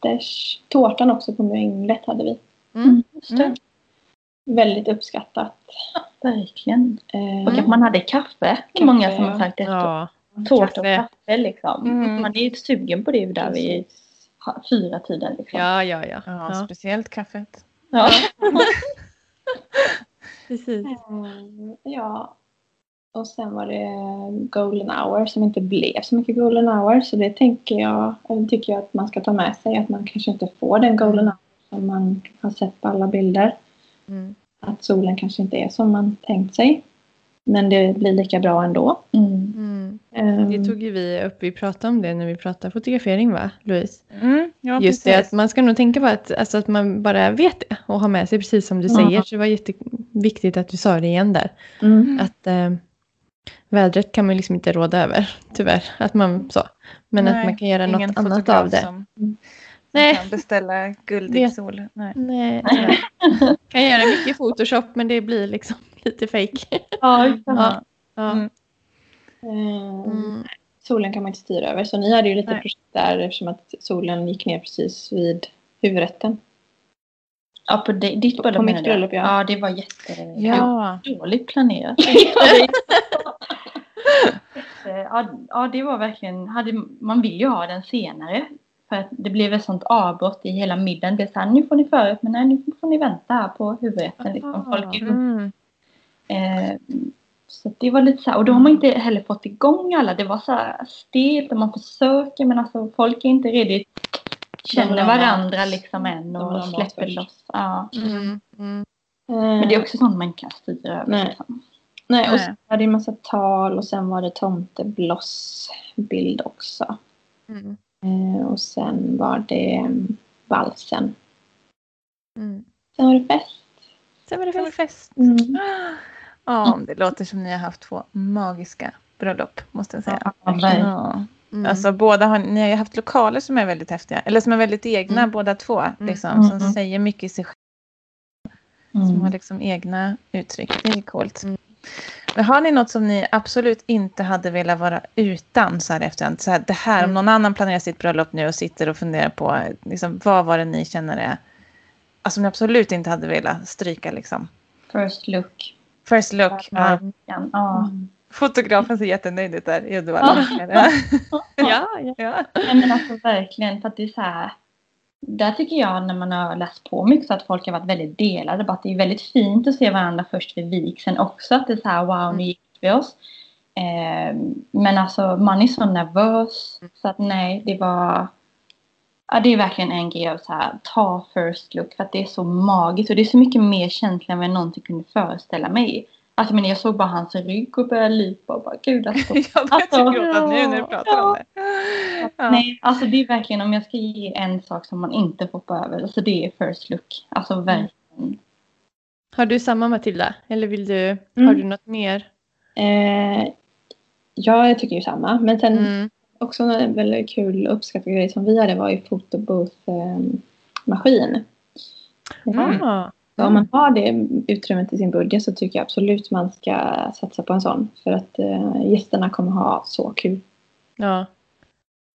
trerätters. Tårtan också på minglet hade vi. Mm. Det. Mm. Väldigt uppskattat. Verkligen. Eh, Och att man hade kaffe. Det Kaffe, många som har ja. sagt efter. Ja. Tårta och kaffe. liksom. Mm. Man är ju sugen på det där vid fyra tiden liksom. Ja, ja, ja. Ja, ja. speciellt kaffet. Ja. Precis. Mm, Ja. Och sen var det golden hour som inte blev så mycket golden hour. Så det tänker jag, eller tycker jag att man ska ta med sig. Att man kanske inte får den golden hour som man har sett på alla bilder. Mm. Att solen kanske inte är som man tänkt sig. Men det blir lika bra ändå. Mm. Mm. Ehm, Det tog ju vi upp, vi pratade om det när vi pratade fotografering va, Louise? Mm, ja, Just det, precis. att man ska nog tänka på att, alltså att man bara vet det och har med sig precis som du säger. Så det var jätteviktigt att du sa det igen där. mm. Att eh, vädret kan man liksom inte råda över, tyvärr. Att man så. Men Nej, att man kan göra något annat fotograf av det. Som, som Nej. kan beställa guldig sol. Nej. Nej, nej. kan göra mycket Photoshop men det blir liksom lite fake. Ja. Ja. Ja. Mm. Ehm, Mm. Solen kan man inte styra över. Så ni hade ju lite Nej. projekt där eftersom att solen gick ner precis vid huvudrätten. Ja, på di- ditt bröllop På mitt bröllop, ja. Ja, det var jätte... Ja. dåligt planerat. ja, ja, det var verkligen... Hade, man vill ju ha den senare. För att det blev ett sånt avbrott i hela middagen. Det är så här, nu får ni förrätt, men nej, nu får ni vänta här på huvudrätten. Liksom. Folk är Mm. Eh, så det var lite så här, och då har man inte heller fått igång alla. Det var så här stelt och man försöker men alltså folk är inte vill känner varandra liksom än och släpper loss. Ja. Mm. Mm. Men det är också sånt man kan styra över. Nej. Liksom. Nej, och sen var det en massa tal och sen var det tomteblossbild också. Mm. Eh, och sen var det mm, valsen. Mm. Sen var det fest. Sen var det fest. fest. Mm. Ja, det låter som ni har haft två magiska bröllop, måste jag säga. Ja. Ja. Mm. Alltså båda har, ni har ju haft lokaler som är väldigt häftiga, eller som är väldigt egna Mm. båda två. Liksom, Mm. Som säger mycket i sig själva, som har Mm. liksom egna uttryck. Det är coolt. Mm. Men har ni något som ni absolut inte hade velat vara utan så här efterhand? Så här, det här, om Mm. någon annan planerar sitt bröllop nu och sitter och funderar på liksom, vad var det ni känner är, alltså ni absolut inte hade velat stryka liksom. First look. First look. Ja. Ja. Ja. Fotografen ser jättenöjd ut där i Uddevalla. Ja. Ja, ja. Men alltså verkligen för att det är så här. Där tycker jag när man har läst på mycket så att folk har varit väldigt delade. Bara att det är väldigt fint att se varandra först vid vigseln också. Att det är så här wow nu gick vi oss. Eh, men alltså man är så nervös. Så att nej det var. Ja, det är verkligen en grej av så här, ta first look för att det är så magiskt och det är så mycket mer känsla än vad jag någonsin kunde föreställa mig. Alltså men jag såg bara hans rygg och började lipa och bara gud alltså. jag börjar Alltså, gråta nu när du pratar ja. om det. Ja. Nej, alltså det är verkligen om jag ska ge en sak som man inte får hoppa över, alltså det är first look. Alltså verkligen. Har du samma Matilda? Eller vill du, har Mm. du något mer? Eh, ja, jag tycker ju samma. Men sen Mm. också en väldigt kul uppskattad grej som vi hade var ju fotobooth-maskin. Mm. Ah. Så om man har det utrymmet i sin budget så tycker jag absolut man ska satsa på en sån. För att eh, gästerna kommer ha så kul. Ja.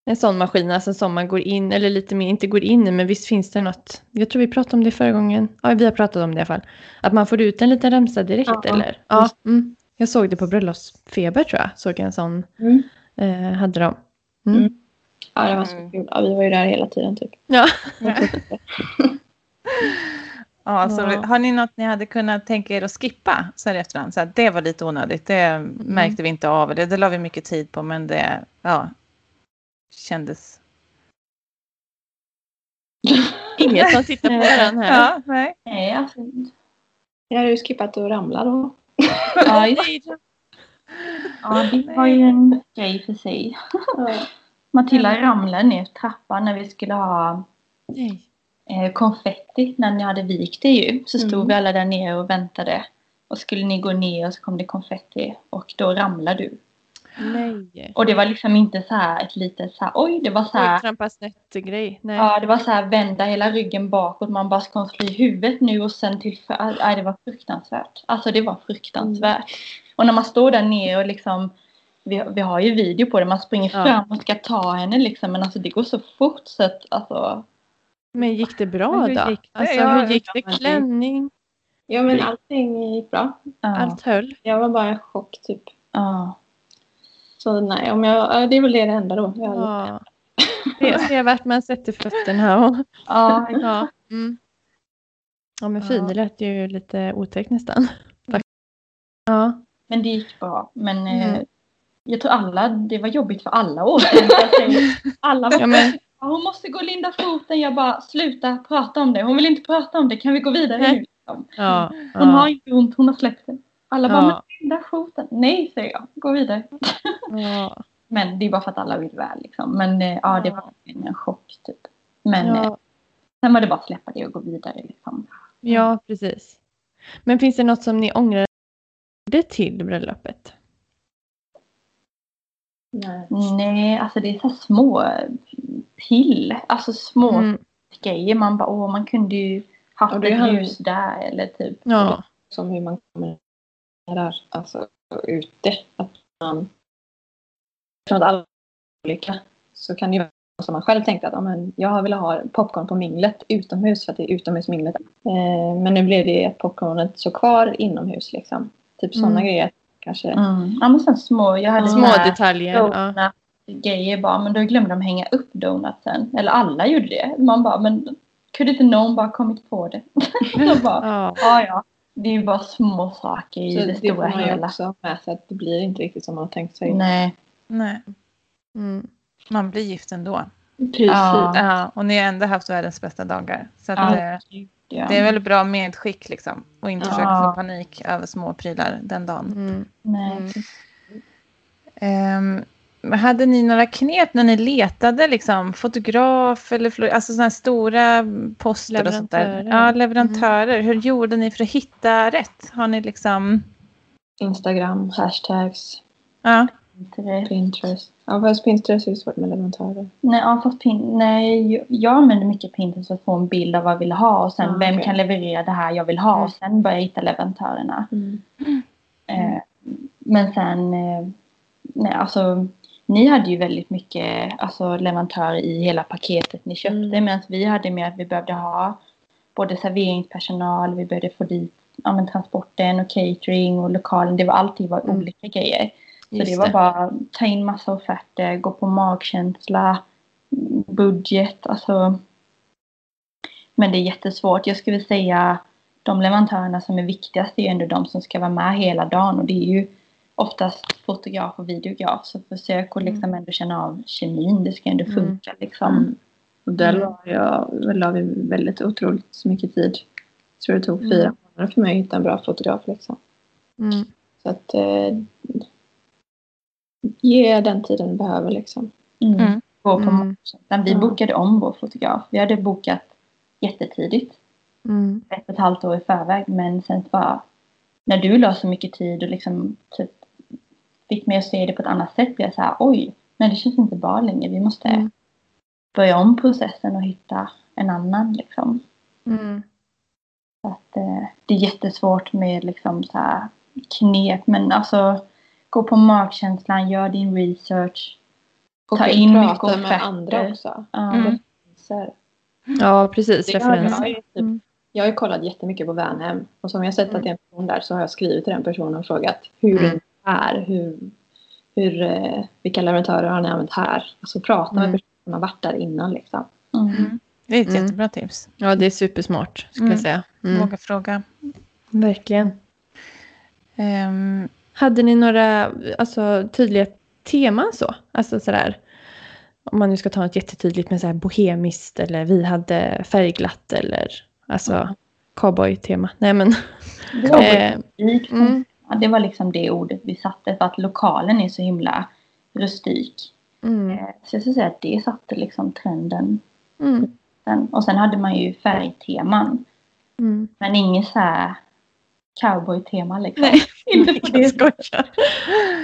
En sån maskin, alltså som man går in, eller lite mer, inte går in i, men visst finns det något. Jag tror vi pratade om det förra gången. Ja, vi har pratat om det i alla fall. Att man får ut en liten remsa direkt, Ja, eller? Ja. Mm. Jag såg det på Bröllopsfeber, tror jag. Såg en sån, Mm. eh, hade de. Mm. Mm. Ja, det var så Mm. kul. Ja, vi var ju där hela tiden typ. Ja. Ja, så Ja. Har ni något ni hade kunnat tänka er att skippa så här i efterhand? Så att det var lite onödigt, det märkte vi inte av. Det, det la vi mycket tid på, men det ja, kändes... Inget som tittar på varandra här. Ja, nej. Nej, alltså. Jag hade ju skippat att ramla då. Ja, just- ja, det var ju en grej för sig. Matilda ramlade ner trappan när vi skulle ha Nej. Eh, konfetti när ni hade vikt det ju. Så stod Mm. vi alla där nere och väntade. Och skulle ni gå ner och så kom det konfetti och då ramlade du. Nej. Och det var liksom inte så här ett litet så här, oj det var så här. Oj, trampa snett grej. Nej. Ja, det var så här vända hela ryggen bakåt. Man bara ska slå i huvudet nu och sen till för... Nej, det var fruktansvärt. Alltså det var fruktansvärt. Och när man står där nere och liksom vi, vi har ju video på det. Man springer Ja. fram och ska ta henne liksom. Men alltså det går så fort så att alltså. Men gick det bra Men hur då? gick det? Alltså, Ja, hur gick det? Klänning? Ja, men allting gick bra. Ja. Allt höll? Jag var bara i chock typ. ja. Så nej, om jag, ja, det är väl det enda då. Jag Ja. Det är se vart man sätter fötterna. Och, Ja, ja. Mm. ja, men fin. Det lät ju lite otäckt nästan. Ja. men det gick bra. Men eh, Mm. jag tror alla, det var jobbigt för alla återigen. alla var Ja, men, hon måste gå och linda foten. Jag bara, sluta prata om det. Hon vill inte prata om det. Kan vi gå vidare nu? ja, Hon har ja, inte ont, hon har släppt det. Alla bara, Ja. men linda foten. Nej, säger jag. Gå vidare. ja, Men det är bara för att alla vill väl. Liksom. Men eh, ja, det var en chock typ. Men eh, ja, sen var det bara att släppa det och gå vidare. Liksom. ja, precis. Men finns det något som ni ångrar det till bröllopet? Nej. Nej, alltså det är så små pill. Alltså små Mm. grejer. Man bara, åh, man kunde ju haft ett handlar- ljus där. Eller typ. Ja, Som hur man kommunicerar alltså, ute. Att man... Från att alla är olika så kan det ju vara som man själv tänkte att ja, men jag ville ha popcorn på minglet utomhus för att det är utomhusminglet. Eh, men nu blev det att popcornet så kvar inomhus liksom. Typ sådana Mm. grejer kanske. Mm. Ja, men sen små. Jag hade små så här- detaljer. Ja. grejer bara, men då glömde de hänga upp donutsen. Eller alla gjorde det. Man bara, men kunde inte någon bara kommit på det? Så bara, Ja. ja ja. Det är ju bara små saker i Så det, det får stora man hela. också ha med sig att det blir inte riktigt som man har tänkt sig. Nej. nej. Mm. Man blir gift ändå. Precis. Ja. Ja, och ni har ändå haft världens bästa dagar. Så att, Ja. Ja. det är väl bra medskick liksom. Och inte Ja. försöka få panik över små prylar den dagen. Mm. Nej. Mm. Men hade ni några knep när ni letade liksom, fotograf eller alltså sådana här stora poster och sånt där? Leverantörer. Ja, leverantörer. Hur gjorde ni för att hitta rätt? Har ni liksom... Instagram, hashtags, Ja, Pinterest. Ja, fast Pinterest är svårt med leverantörer. Nej, ja, fast pin- nej, jag- använder mycket Pinterest för att få en bild av vad jag vill ha och sen Ja, vem okej. kan leverera det här jag vill ha Mm. och sen börja hitta leverantörerna. Eh, men sen, eh, nej alltså ni hade ju väldigt mycket alltså, leverantörer i hela paketet ni köpte Mm. medan vi hade mer att vi behövde ha både serveringspersonal, vi behövde få dit ja, men, transporten och catering och lokalen. Det var alltid var Mm. olika grejer. Så det var bara att ta in massa offerter, gå på magkänsla, mm, budget, alltså. Men det är jättesvårt. Jag skulle säga de leverantörerna som är viktigast är ju ändå de som ska vara med hela dagen och det är ju oftast fotograf och videograf. Så försök att liksom ändå känna av kemin. Det ska ändå Mm. funka liksom. Och där Mm. la, jag, la vi väldigt otroligt mycket tid. Jag tror det tog fyra Mm. månader för mig att hitta en bra fotograf. Liksom. Mm. Så att eh, ge den tiden du behöver. Liksom. Mm. Mm. Gå på Mm. matchen. Vi bokade om vår fotograf. Vi hade bokat jättetidigt. Mm. ett och ett halvt år i förväg. Men sen bara när du la så mycket tid och liksom typ fick mig att se det på ett annat sätt blev jag så här oj, men det känns inte bra längre. Vi måste Mm. börja om processen och hitta en annan liksom. Mm. Så att, eh, det är jättesvårt med liksom så här knep men alltså gå på magkänslan, gör din research. Och Ta in mycket prata med offerter. andra också. Ja. Mm. Ja, precis. Det har jag, Referenser. typ, Mm. jag har ju kollat jättemycket på Vänhem. Och som jag sett att Mm. det är en person där så har jag skrivit till den personen och frågat hur Mm. är. Hur, hur, eh, vilka leverantörer har ni använt här? Alltså prata med Mm. personer som har varit där innan. Liksom. Mm. Det är ett Mm. jättebra tips. Ja, det är supersmart skulle Mm. jag säga. Mm. Våga fråga. Verkligen. Ehm, Hade ni några alltså, tydliga teman så? Alltså sådär. Om man nu ska ta något jättetydligt med så här bohemiskt eller vi hade färgglatt eller alltså cowboy-tema. Nej men. Eh, rustik. mm, det var liksom det ordet vi satte för att lokalen är så himla rustik. mm, Eh, Så jag skulle säga att det satte liksom trenden. mm, och sen hade man ju färgteman. mm. Men inget så här cowboytema liksom. Nej, inte på det jag skojar.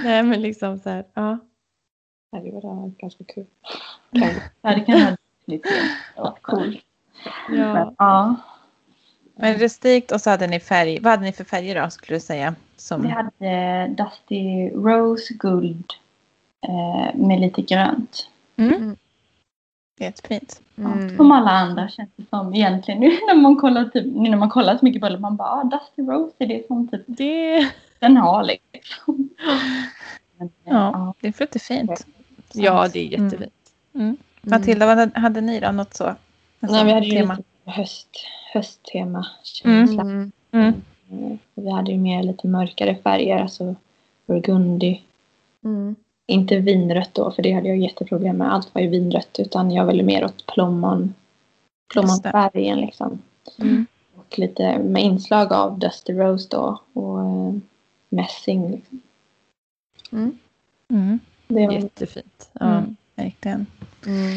Nej men liksom så här. Ja. Ja, Det var ganska kul. Ja, det kan vara lite ja. Men, ja, men rustikt och så hade ni färg. Vad hade ni för färger då skulle du säga? Som, vi hade Dusty Rose Guld eh, med lite grönt. mm. Jättefint. Ja, Mm. Som alla andra känns det som egentligen nu när man kollar, typ, nu när man kollar så mycket på det. Man bara, ah, Dusty Rose är det som typ Det, den har liksom. Men, eh, Ja, det är jättefint. ja, det är jättefint. Mm. Mm. Matilda, vad hade- ni då? Något så? Nej, vi hade ju tema? lite höst, hösttema. känsla. Mm. Mm. Mm. Och Vi hade ju mer lite mörkare färger. Alltså burgundy. Mm. Inte vinrött då, för det hade jag jätteproblem med. Allt var ju vinrött, utan jag ville mer åt plommon. Plommonfärgen liksom. Mm. Och lite med inslag av Dusty Rose då och eh, mässing. Liksom. Mm. Mm. Det var Jättefint. Ja. Mm. Verkligen. Mm.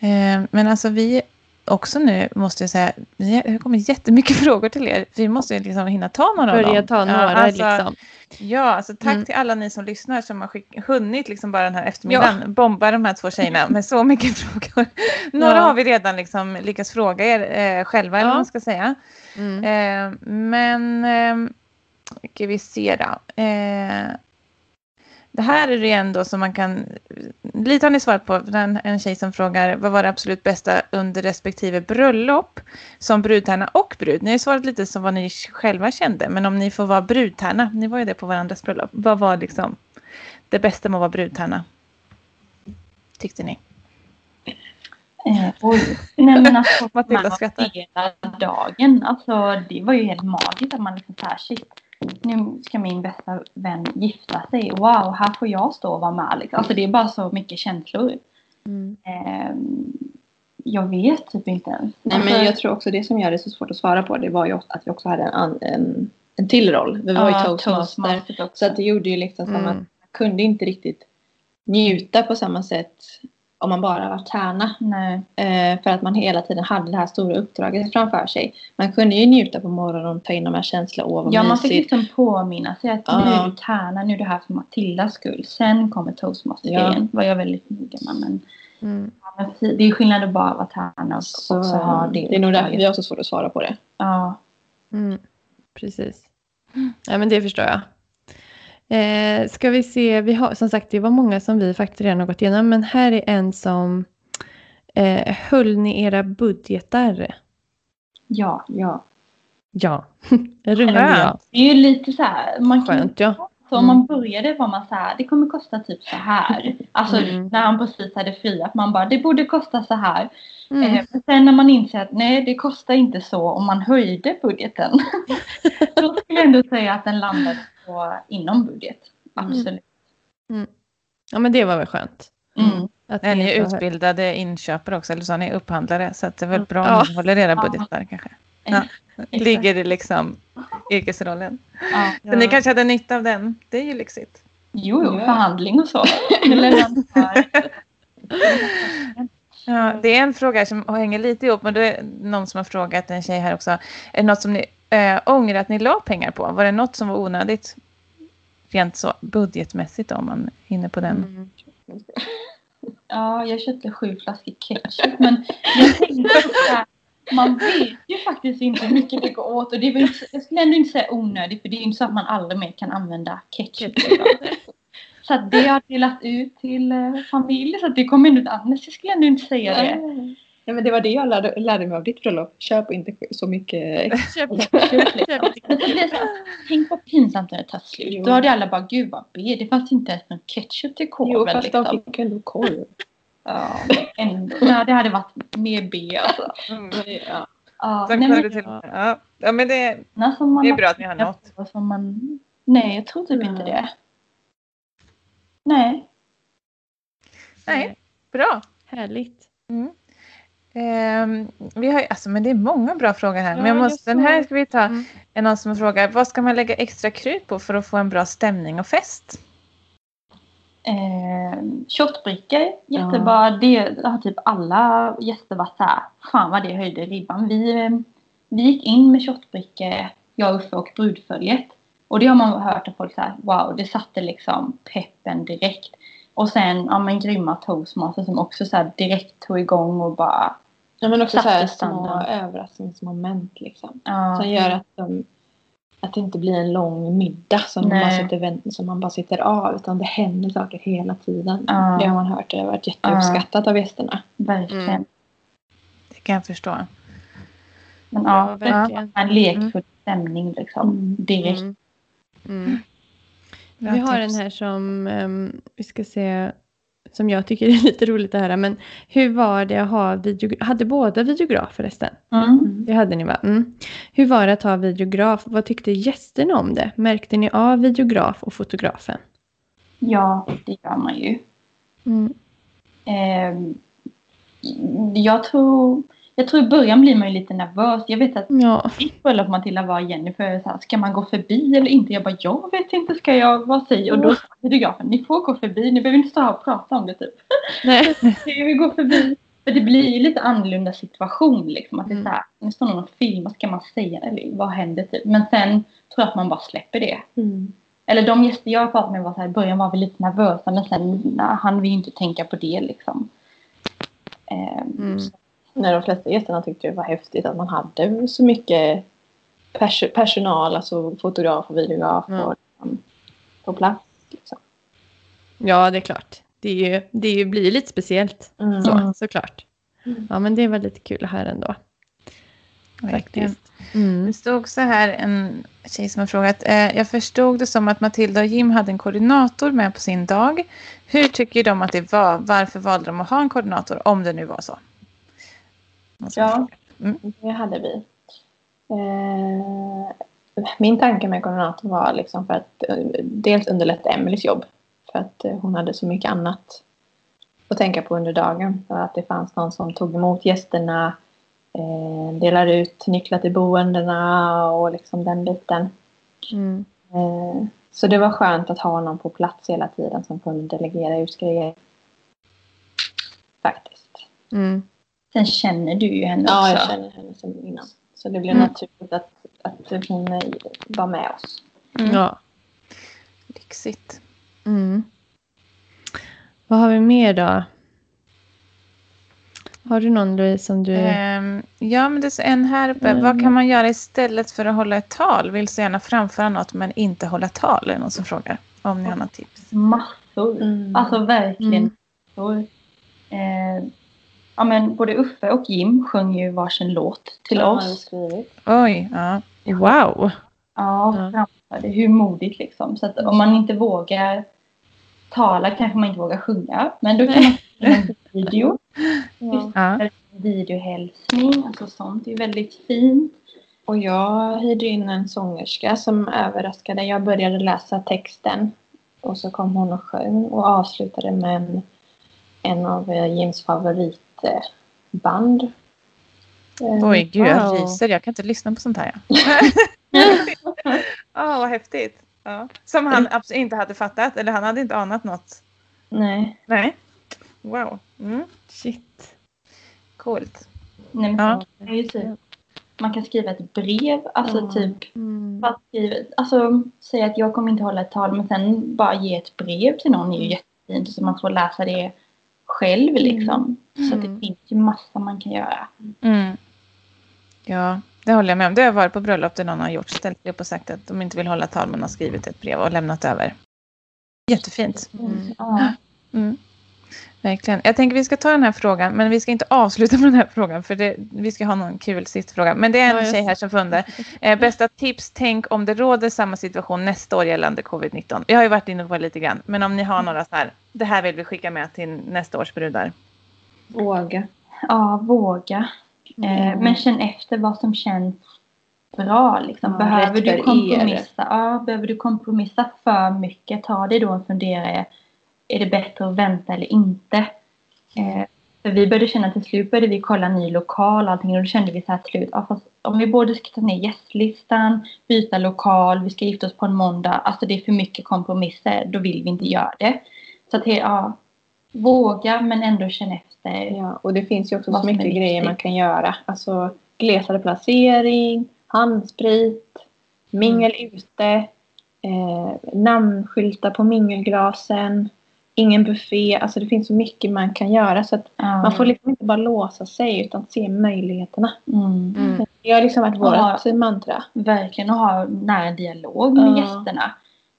Eh, men alltså vi också nu måste jag säga, det kommit jättemycket frågor till er. Vi måste ju liksom hinna ta några av Börja dem. ta några ja, alltså, liksom. Ja, alltså tack Mm. till alla ni som lyssnar som har skick- hunnit liksom bara den här eftermiddagen bomba de här två tjejerna med så mycket frågor. Några Ja. har vi redan liksom lyckats fråga er eh, själva, eller Ja. vad man ska säga. Mm. Eh, men, eh, ska vi se då. Eh, det här är det ändå som man kan... Lite har ni svarat på. Den, en tjej som frågar vad var det absolut bästa under respektive bröllop som brudtärna och brud. Ni har svarat lite som vad ni själva kände. Men om ni får vara brudtärna. Ni var ju det på varandras bröllop. Vad var liksom det bästa med att vara brudtärna? Tyckte ni? Eh, oj. Nej men alltså man skrattar. hela dagen. Alltså det var ju helt magiskt att man liksom såhär shit. Nu ska min bästa vän gifta sig. Wow, här får jag stå och vara med. Liksom. Alltså det är bara så mycket känslor. Mm. Eh, jag vet typ inte ens. Nej, Alltså, men jag tror också det som gör det så svårt att svara på det var ju att vi också hade en, en, en till roll. Vi var ju ja, toastmaster. toastmaster. Så att det gjorde ju liksom som att Mm. man kunde inte riktigt njuta på samma sätt om man bara var tärna. Nej. Eh, för att man hela tiden hade det här stora uppdraget framför sig. Man kunde ju njuta på morgonen och ta in de här känslorna. Åh vad Ja, man fick liksom påminna sig att Ja. nu är du tärna, nu är du här för Matildas skull. Sen kommer toastmaster-grejen. var jag väldigt noga med. Men, Mm. ja, men det är skillnad att bara vara tärna och Så, också ha det. det är nog därför vi har så svårt att svara på det. Ja. Mm. Precis. Ja, men det förstår jag. Eh, ska vi se, vi har, som sagt det var många som vi faktiskt redan har gått igenom, men här är en som eh, höll ni era budgetar? ja. Ja. Ja, rungande ja. Det är ju lite så här. Man kan, Skönt ja. så om man började var man så här. Det kommer kosta typ så här. Alltså Mm. när han precis hade friat. Man bara det borde kosta så här. Mm. Eh, men sen när man inser att nej det kostar inte så om man höjde budgeten. då skulle jag ändå säga att den landade på inom budget. Absolut. Ja men det var väl skönt. Mm. Att Är ni det är utbildade inköpare också, eller så är ni upphandlare? Så att det är väl bra Ja. om ni håller era Ja. budgetar kanske. Ja. Ligger i liksom yrkesrollen. Ja. Så ni kanske hade nytta av den. Det är ju lyxigt. Jo, jo, Ja. förhandling och så. Ja, det är en fråga som hänger lite ihop, men det är någon som har frågat en tjej här också. Är det något som ni äh, ångrar att ni la pengar på? Var det något som var onödigt? Rent så budgetmässigt om man är inne på den. Mm. Ja, jag köpte sju flaskor ketchup. Men jag tänkte så här, man vet ju faktiskt inte hur mycket det går åt. Och det är inte- jag skulle ändå inte säga onödigt, för det är ju inte så att man aldrig mer kan använda ketchup. Så att det har jag delat ut till eh, familj, så att det kommer ändå annars. Jag skulle ändå inte säga det. Ja, men det var det jag lärde, lärde mig av ditt bröllop. Köp inte så mycket. Köp, Köp tänk vad pinsamt när det tar slut. Jo. Då hade alla bara, gud vad B. Det fanns inte ens någon ketchup till Jo, korven. fast Liksom. de fick ändå korv. Ja, men ändå. Ja, det hade varit mer B alltså. Ja. Ja, Sen nej, men, till, ja. ja, men det, som man det är bra att ni har nått. Som man... Nej, jag tror typ inte Nej. det. Nej. Nej, bra. Härligt. Mm. Ehm, vi har, alltså, men det är många bra frågor här. Ja, men jag måste, den här ska vi ta. Mm. är någon som frågar, vad ska man lägga extra krut på för att få en bra stämning och fest? Eh, Shotbrickor, jättebra. Det har typ alla gäster varit så här. Fan vad det höjde ribban. Vi, eh, vi gick in med shotbrickor, jag, Uffe och brudföljet. Och det har man hört av folk så här. Wow, det satte liksom peppen direkt. Och sen ja, men grymma toastmasters som också så här direkt tog igång och bara... Ja, men också så här små överraskningsmoment liksom. Ja, Som gör att, de, att det inte blir en lång middag som man, Nej. sitter, som man bara sitter av. Utan det händer saker hela tiden. Ja. Det har man hört. Det har varit jätteuppskattat av gästerna. verkligen. Mm. Det kan jag förstå. Men Ja, ja, verkligen. en lekfull stämning liksom. Mm. Direkt. Mm. Mm. Vi har tips. en här som ehm, vi ska se som jag tycker är lite roligt att höra. Men hur var det att ha videograf? Hade båda videograf förresten? Mm. Det hade ni va? Mm. Hur var det att ha videograf? Vad tyckte gästerna om det? Märkte ni av videograf och fotografen? Ja, det gör man ju. Mm. Ehm, jag tror... Jag tror i början blir man ju lite nervös. Jag vet att Ja. mitt bröllop Matilda var Jennifer så här, ska man gå förbi eller inte? Jag bara, jag vet inte, ska jag, vad säger Och då sa videografen, ni får gå förbi, ni behöver inte stå här och prata om det typ. Nej. Ska vi gå förbi? För det blir ju lite annorlunda situation liksom. Att det är Mm. så här, nu står någon och filmar, ska man säga eller vad händer typ? Men sen tror jag att man bara släpper det. Eller de gäster jag har pratat med var så här, i början var vi lite nervösa men sen nej, hann vi ju inte tänka på det liksom. Ehm, Mm. så- När de flesta gästerna tyckte det var häftigt att man hade så mycket pers- personal, alltså fotograf och videograf Ja. och, liksom, på plats. Liksom. ja, det är klart. Det, är ju, det blir ju lite speciellt. Mm. Så, Mm. såklart. Mm. Ja, men det var lite kul höra ändå. Faktiskt. Mm. Det stod så här, en tjej som har frågat. Eh, jag förstod det som att Matilda och Jim hade en koordinator med på sin dag. Hur tycker de att det var? Varför valde de att ha en koordinator om det nu var så? Ja. frågat. Det hade vi. Eh, min tanke med koordinatorn var liksom för att eh, dels underlätta Emelies jobb. För att eh, hon hade så mycket annat att tänka på under dagen. Så att det fanns någon som tog emot gästerna, eh, delar ut nycklar till boendena och liksom den biten. Mm. Eh, så det var skönt att ha någon på plats hela tiden som kunde delegera ut grejer. Faktiskt. Mm. Sen känner du ju henne Ja, jag också. känner henne sedan innan. Så det blev Mm. naturligt att, att hon var med oss. Mm. Ja. Lyxigt. Mm. Vad har vi mer då? Har du någon Louise som du... Ehm, ja, men det är en här uppe. Mm. Vad kan man göra istället för att hålla ett tal? Vill så gärna framföra något men inte hålla tal. Är någon som frågar? Om ni har något tips. Massor. Mm. Alltså verkligen Mm. massor. Eh, ja, men både Uffe och Jim sjöng ju varsin låt till Ja, oss. Oj, ja. Wow! Ja, framförde. Hur modigt liksom. Så att om man inte vågar tala kanske man inte vågar sjunga. Men då kan man spela en video. Ja. ja. Videohälsning, alltså sånt är väldigt fint. Och jag hyrde in en sångerska som överraskade. Jag började läsa texten och så kom hon och sjöng och avslutade med en en av eh, Jims favoritband. Eh, Oj, gud jag Wow. ryser. Jag kan inte lyssna på sånt här. Ja, vad häftigt. Ja. Som han absolut inte hade fattat, eller han hade inte anat något. Nej. Nej. Wow. Mm. Shit. Coolt. Nej, men Ja. typ, man kan skriva ett brev, alltså Ja. typ Mm. alltså säga att jag kommer inte hålla ett tal men sen bara ge ett brev till någon är ju jättefint så man får läsa det själv liksom. Så att Mm. det finns ju massa man kan göra. Mm. Ja, det håller jag med om. Det har varit på bröllop där någon har gjort. Ställt sig upp och sagt att de inte vill hålla tal men har skrivit ett brev och lämnat över. Jättefint. Mm. Ja. Mm. Verkligen. Jag tänker vi ska ta den här frågan, men vi ska inte avsluta med den här frågan för det, vi ska ha någon kul sista fråga. Men det är en Ja, tjej här som funderar. Eh, bästa tips, tänk om det råder samma situation nästa år gällande covid-19. Jag har ju varit inne på det lite grann, men om ni har några så här, det här vill vi skicka med till nästa års brudar. Våga. ja, våga. Eh, Mm. men känn efter vad som känns bra. Liksom. Ja, behöver, du kompromissa, ja, behöver du kompromissa för mycket, ta dig då en funderare. Är det bättre att vänta eller inte? Eh, för vi började känna till slut började vi kolla ny lokal och allting och då kände vi så här till slut, ja, fast om vi både ska ta ner gästlistan, byta lokal, vi ska gifta oss på en måndag, alltså det är för mycket kompromisser, då vill vi inte göra det. Så att ja, våga men ändå känna efter. Ja, och det finns ju också så mycket grejer man kan göra. Alltså glesare placering, handsprit, mingel ute, eh, namnskyltar på mingelglasen, ingen buffé. Alltså det finns så mycket man kan göra så att Ja. man får liksom inte bara låsa sig utan se möjligheterna. Mm. Mm. Det har liksom varit vårt mantra. Verkligen och ha nära dialog med gästerna.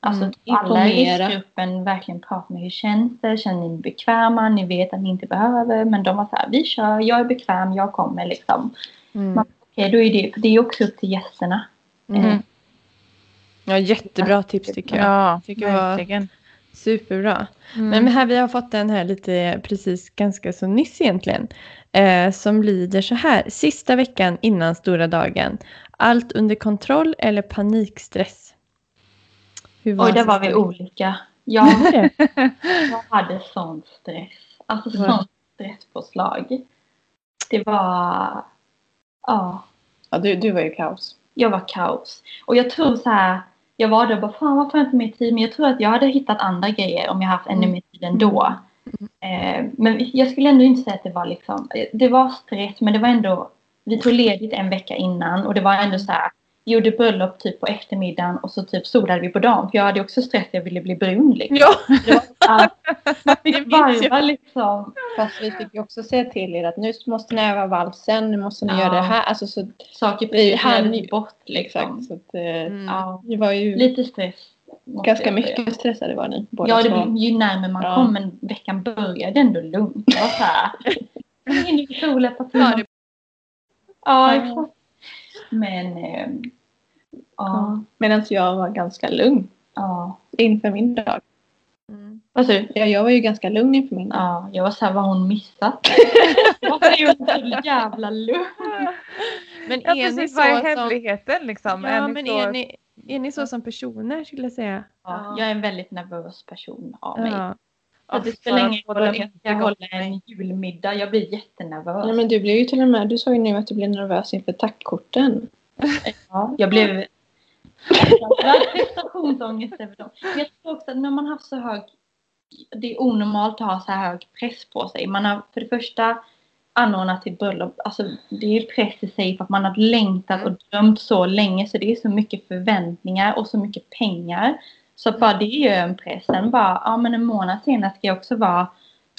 Alltså Mm. alla i riskgruppen verkligen prata med hur känns det? Känner ni er bekväma? Ni vet att ni inte behöver. Men de var så här, vi kör, jag är bekväm, jag kommer liksom. Mm. Man- Okej, då är det, för det är också upp till gästerna. Mm. Ja, jättebra tips tycker jag. Ja, Tycker jag var- verkligen. Superbra. Mm. Men här, vi har fått den här lite precis ganska så nyss egentligen. Eh, som lyder så här. Sista veckan innan stora dagen. Allt under kontroll eller panikstress? Hur Oj, där var vi olika. Jag, Var jag hade sån stress. Alltså sån stresspåslag. Det var... Ja. Ja, du, du var ju kaos. jag var kaos. Och jag tror så här, jag var där och bara fan varför har jag inte mer tid? Men jag tror att jag hade hittat andra grejer om jag haft ännu Mm. mer tid ändå. Eh, men jag skulle ändå inte säga att det var liksom, det var stress men det var ändå, vi tog ledigt en vecka innan och det var ändå så här, gjorde bröllop typ på eftermiddagen och så typ solade vi på dagen. För jag hade också stress, jag ville bli brun liksom. Ja, Det var, man fick jag. varva liksom. Fast vi fick ju också säga till er att nu måste ni öva valsen, nu måste ni Ja. göra det här. Alltså, så, Saker Vi hann ju- bort liksom. exakt. Så att, eh, Mm. Ja, Det var ju lite stress. ganska jag säga. mycket stressade var ni båda Ja, det blir ju närmare man Ja. kom, men veckan började ändå lugnt. Det var så här. In i solen på Ja, timmen. det- Ja, exakt. Men, eh, ja, Medan jag var ganska lugn ja. inför min dag. Mm. Vad sa du? Ja, jag var ju ganska lugn inför min dag. Ja, jag var så här, vad har hon missat? Varför är hon så jävla lugn? Men Ja, är precis. Vad är som... hemligheten liksom? Ja, ni men så- är ni, är ni så som personer skulle jag säga? Ja, jag är en väldigt nervös person av mig. Ja. Så det spelar ingen roll om jag ska hålla en julmiddag. Jag blir jättenervös. Nej, men du blev ju till och med, du sa ju nu att du blev nervös inför tackkorten. Ja, jag blev prestationsångest över dem. Jag tror också att när man har haft så hög, det är onormalt att ha så här hög press på sig. Man har för det första anordnat sitt bröllop, alltså det är press i sig för att man har längtat och drömt så länge så det är så mycket förväntningar och så mycket pengar. Så bara det är ju en press. Sen bara, ja men en månad senare ska jag också vara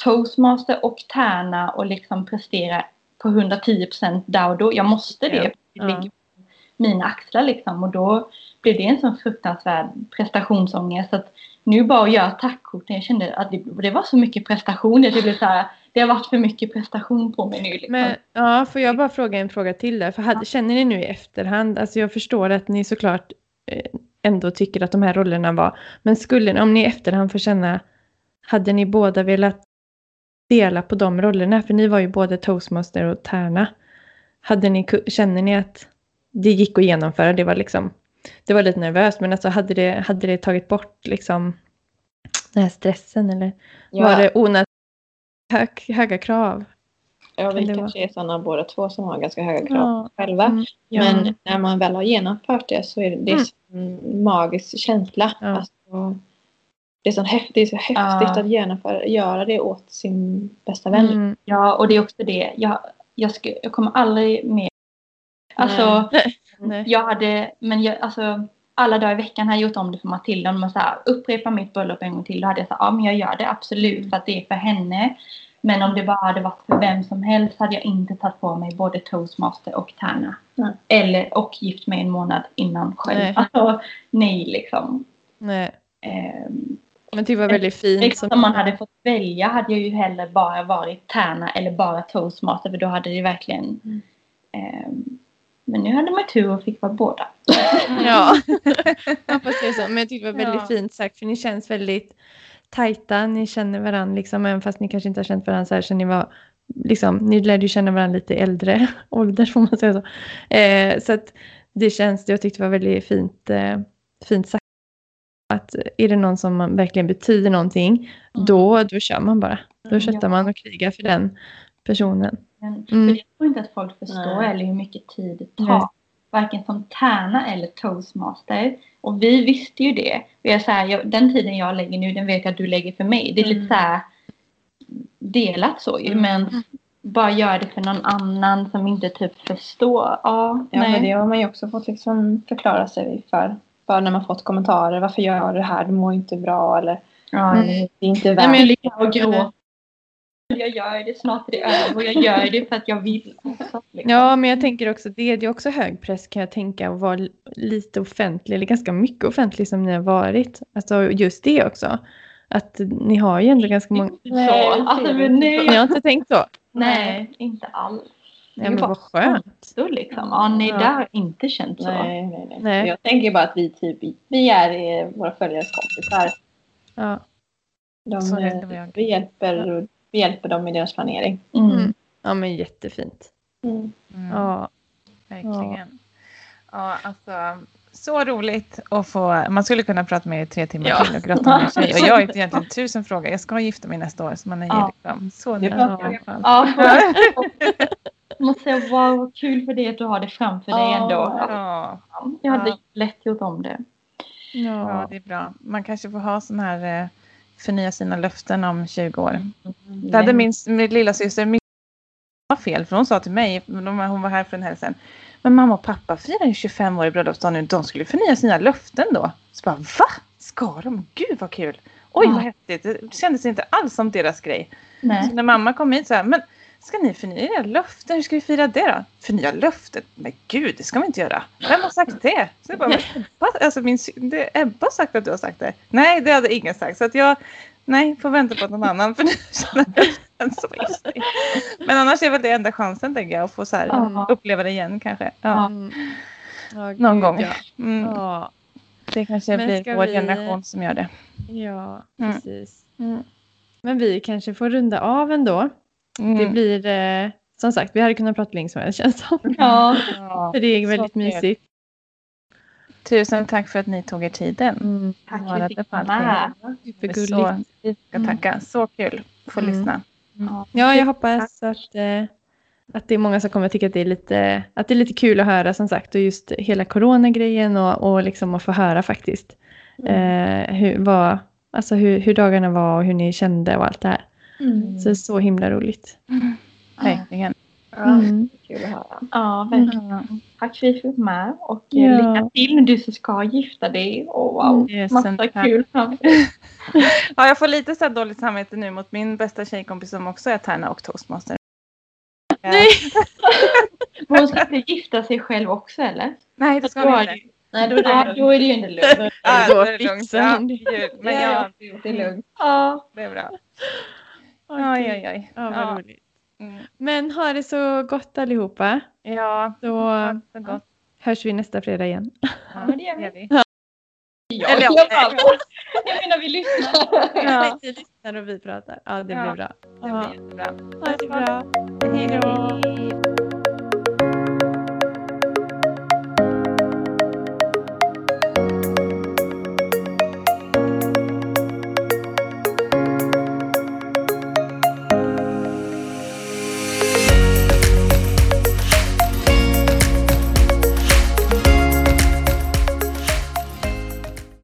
toastmaster och tärna och liksom prestera på 110% där och då. Jag måste det. Ja. Det ligger på mina axlar liksom och då blev det en sån fruktansvärd prestationsångest. Så att nu bara att göra tackkorten, jag kände att det, det var så mycket prestation. Det, blev så här, det har varit för mycket prestation på mig nu. Liksom. Men ja, får jag bara fråga en fråga till där? För hade, känner ni nu i efterhand, alltså jag förstår att ni såklart eh, ändå tycker att de här rollerna var, men skulle ni, om ni i efterhand får känna, hade ni båda velat dela på de rollerna? För ni var ju både toastmaster och tärna. Hade ni, känner ni att det gick att genomföra? Det var liksom, det var lite nervöst, men alltså hade det, hade det tagit bort liksom den här stressen eller var det onödigt? hög, höga krav. Ja, vi kanske är sådana båda två som har ganska höga krav Ja. själva. Mm. Ja. Men när man väl har genomfört det så är det, det är Mm. så en magisk känsla. Ja. Alltså, det, är så häftigt, det är så häftigt Ja. att genomföra, göra det åt sin bästa vän. Mm. Ja, och det är också det. Jag, jag, ska, jag kommer aldrig mer... Alltså, Nej. jag hade... Men jag, alltså, alla dagar i veckan har jag gjort om det för Matilda. Om man så här, upprepar mitt bröllop en gång till, då hade jag sagt ja men jag gör det absolut för att det är för henne. Men om det bara hade varit för vem som helst hade jag inte tagit på mig både toastmaster och tärna. Nej. Eller, och gift mig en månad innan själv. Nej. Alltså, nej liksom. Nej. Ehm, Men det var väldigt fint. Liksom, om man hade fått välja hade jag ju hellre bara varit tärna eller bara toastmaster för då hade det verkligen... Mm. ehm, men nu hade man tur och fick vara båda. Ja, är så. Men jag tyckte det var väldigt Ja. fint sagt för ni känns väldigt tajta. Ni känner varandra liksom, även fast ni kanske inte har känt varandra så här så ni var liksom, ni lärde ju känna varandra lite äldre ålder får man säga så. Eh, så att det känns, jag tyckte det var väldigt fint, eh, fint sagt. Att är det någon som verkligen betyder någonting, Mm. då, då kör man bara. Då Mm, köttar ja. man och krigar för den personen. Men, Mm. för jag tror inte att folk förstår eller hur mycket tid det tar. Varken som tärna eller toastmaster. Och vi visste ju det. Är så här, jag, den tiden jag lägger nu, den vet jag att du lägger för mig. Det är Mm. lite så här delat så ju. Mm. Men bara gör det för någon annan som inte typ förstår. Ja, Ja, nej. men det har man ju också fått liksom förklara sig för. Bara när man fått kommentarer. Varför gör du det här? Du mår inte bra. Eller Ja, Mm. det är inte Nej, värt men jag ligger och gråter. Jag gör det, snart är det över. Och jag gör det för att jag vill. också, liksom. Ja, men jag tänker också det, det är också hög press kan jag tänka att vara li- lite offentlig eller ganska mycket offentlig som ni har varit. Alltså just det också. Att ni har ju ändå ganska många... Så, alltså, men nej, Ni har inte tänkt så? nej, inte alls. Nej, men vad skönt. Så liksom. Ja, nej, Ja. där har inte känt så. Nej, nej, nej. Nej. Jag tänker bara att vi typ, vi är våra följares kompisar. Ja. De, vi, hjälper, vi hjälper dem i deras planering. Mm. Mm. ja, men jättefint. Mm, Ja. verkligen. Ja, alltså så roligt att få, man skulle kunna prata med er i tre timmar Ja. till och grotta ner sig. Och jag har inte egentligen tusen frågor. Jag ska gifta mig nästa år så man är ju Ja. liksom så. Ja, jag måste säga wow, vad kul för dig att du har det framför dig ändå. Ja, Jag hade Ja. lätt gjort om det. ja, Ja. det är bra. Man kanske får ha sån här eh, förnya sina löften om 20 år. Mm. Det hade min, min lilla syster min var fel för hon sa till mig, hon var här för en helg sedan. Men mamma och pappa firar ju 25 år i bröllopsdagen nu. De skulle förnya sina löften då. Så bara va? Ska de? Gud vad kul! Oj vad häftigt! Det kändes inte alls som deras grej. Nej. Så när mamma kom hit så här, men ska ni förnya era löften? Hur ska vi fira det då? Förnya löftet? Men gud, det ska vi inte göra. Vem har sagt det? Så jag bara, men Ebba, alltså min, det, Ebba har sagt att du har sagt det. Nej, det hade ingen sagt. Så att jag, nej, får vänta på att någon annan förnya löften. Så just det. Men annars är väl det enda chansen tänker jag, att få så här, Ja. uppleva det igen kanske. Ja. Mm. Ja, Någon gud, gång. Ja. Mm. Ja. Det kanske blir vår vi- generation som gör det. ja, Mm. precis. Mm. Men vi kanske får runda av ändå. Mm. Det blir, eh, som sagt, vi hade kunnat prata länge som helst känns det som. Ja. För det är väldigt mysigt. Tusen tack för att ni tog er tiden. Mm. Tack för att du fick var vara. Supergulligt. Så, vi ska Mm. tacka. Så kul att få Mm. lyssna. Ja, jag hoppas att, eh, att det är många som kommer tycka att det är lite, att det är lite kul att höra som sagt och just hela coronagrejen och, och liksom att få höra faktiskt eh, hur, vad, alltså hur, hur dagarna var och hur ni kände och allt det här. Mm. Så det är så himla roligt. Verkligen. Ja, Mm. Kul att höra. Ja, verkligen. Ja. Tack för att fick vara med. Och eh, Ja. lycka till när du som ska gifta dig. Och wow, Tusen massa tack. kul. Ja, jag får lite så dåligt samvete nu mot min bästa tjejkompis som också är tärna och toastmaster. Nej. Men hon ska inte gifta sig själv också eller? Nej, det ska är inte. Nej, då är Ja, det, då är det ju inte lugnt. Ja, Då är det lugnt. Ja, hon. Men ja, det är lugnt. Ja. det är bra. Oj, oj, oj. Ja, vad Ja. roligt. Mm. Men ha det så gott allihopa. Ja, Så ha det så gott. hörs vi nästa fredag igen. Ja, men det gör vi. vi. Ja, Eller ja, jag, jag menar vi lyssnar. Ja. Ni lyssnar och vi pratar. Ja, det Ja. blir bra. Det blir jättebra. Ha det bra. Hej då.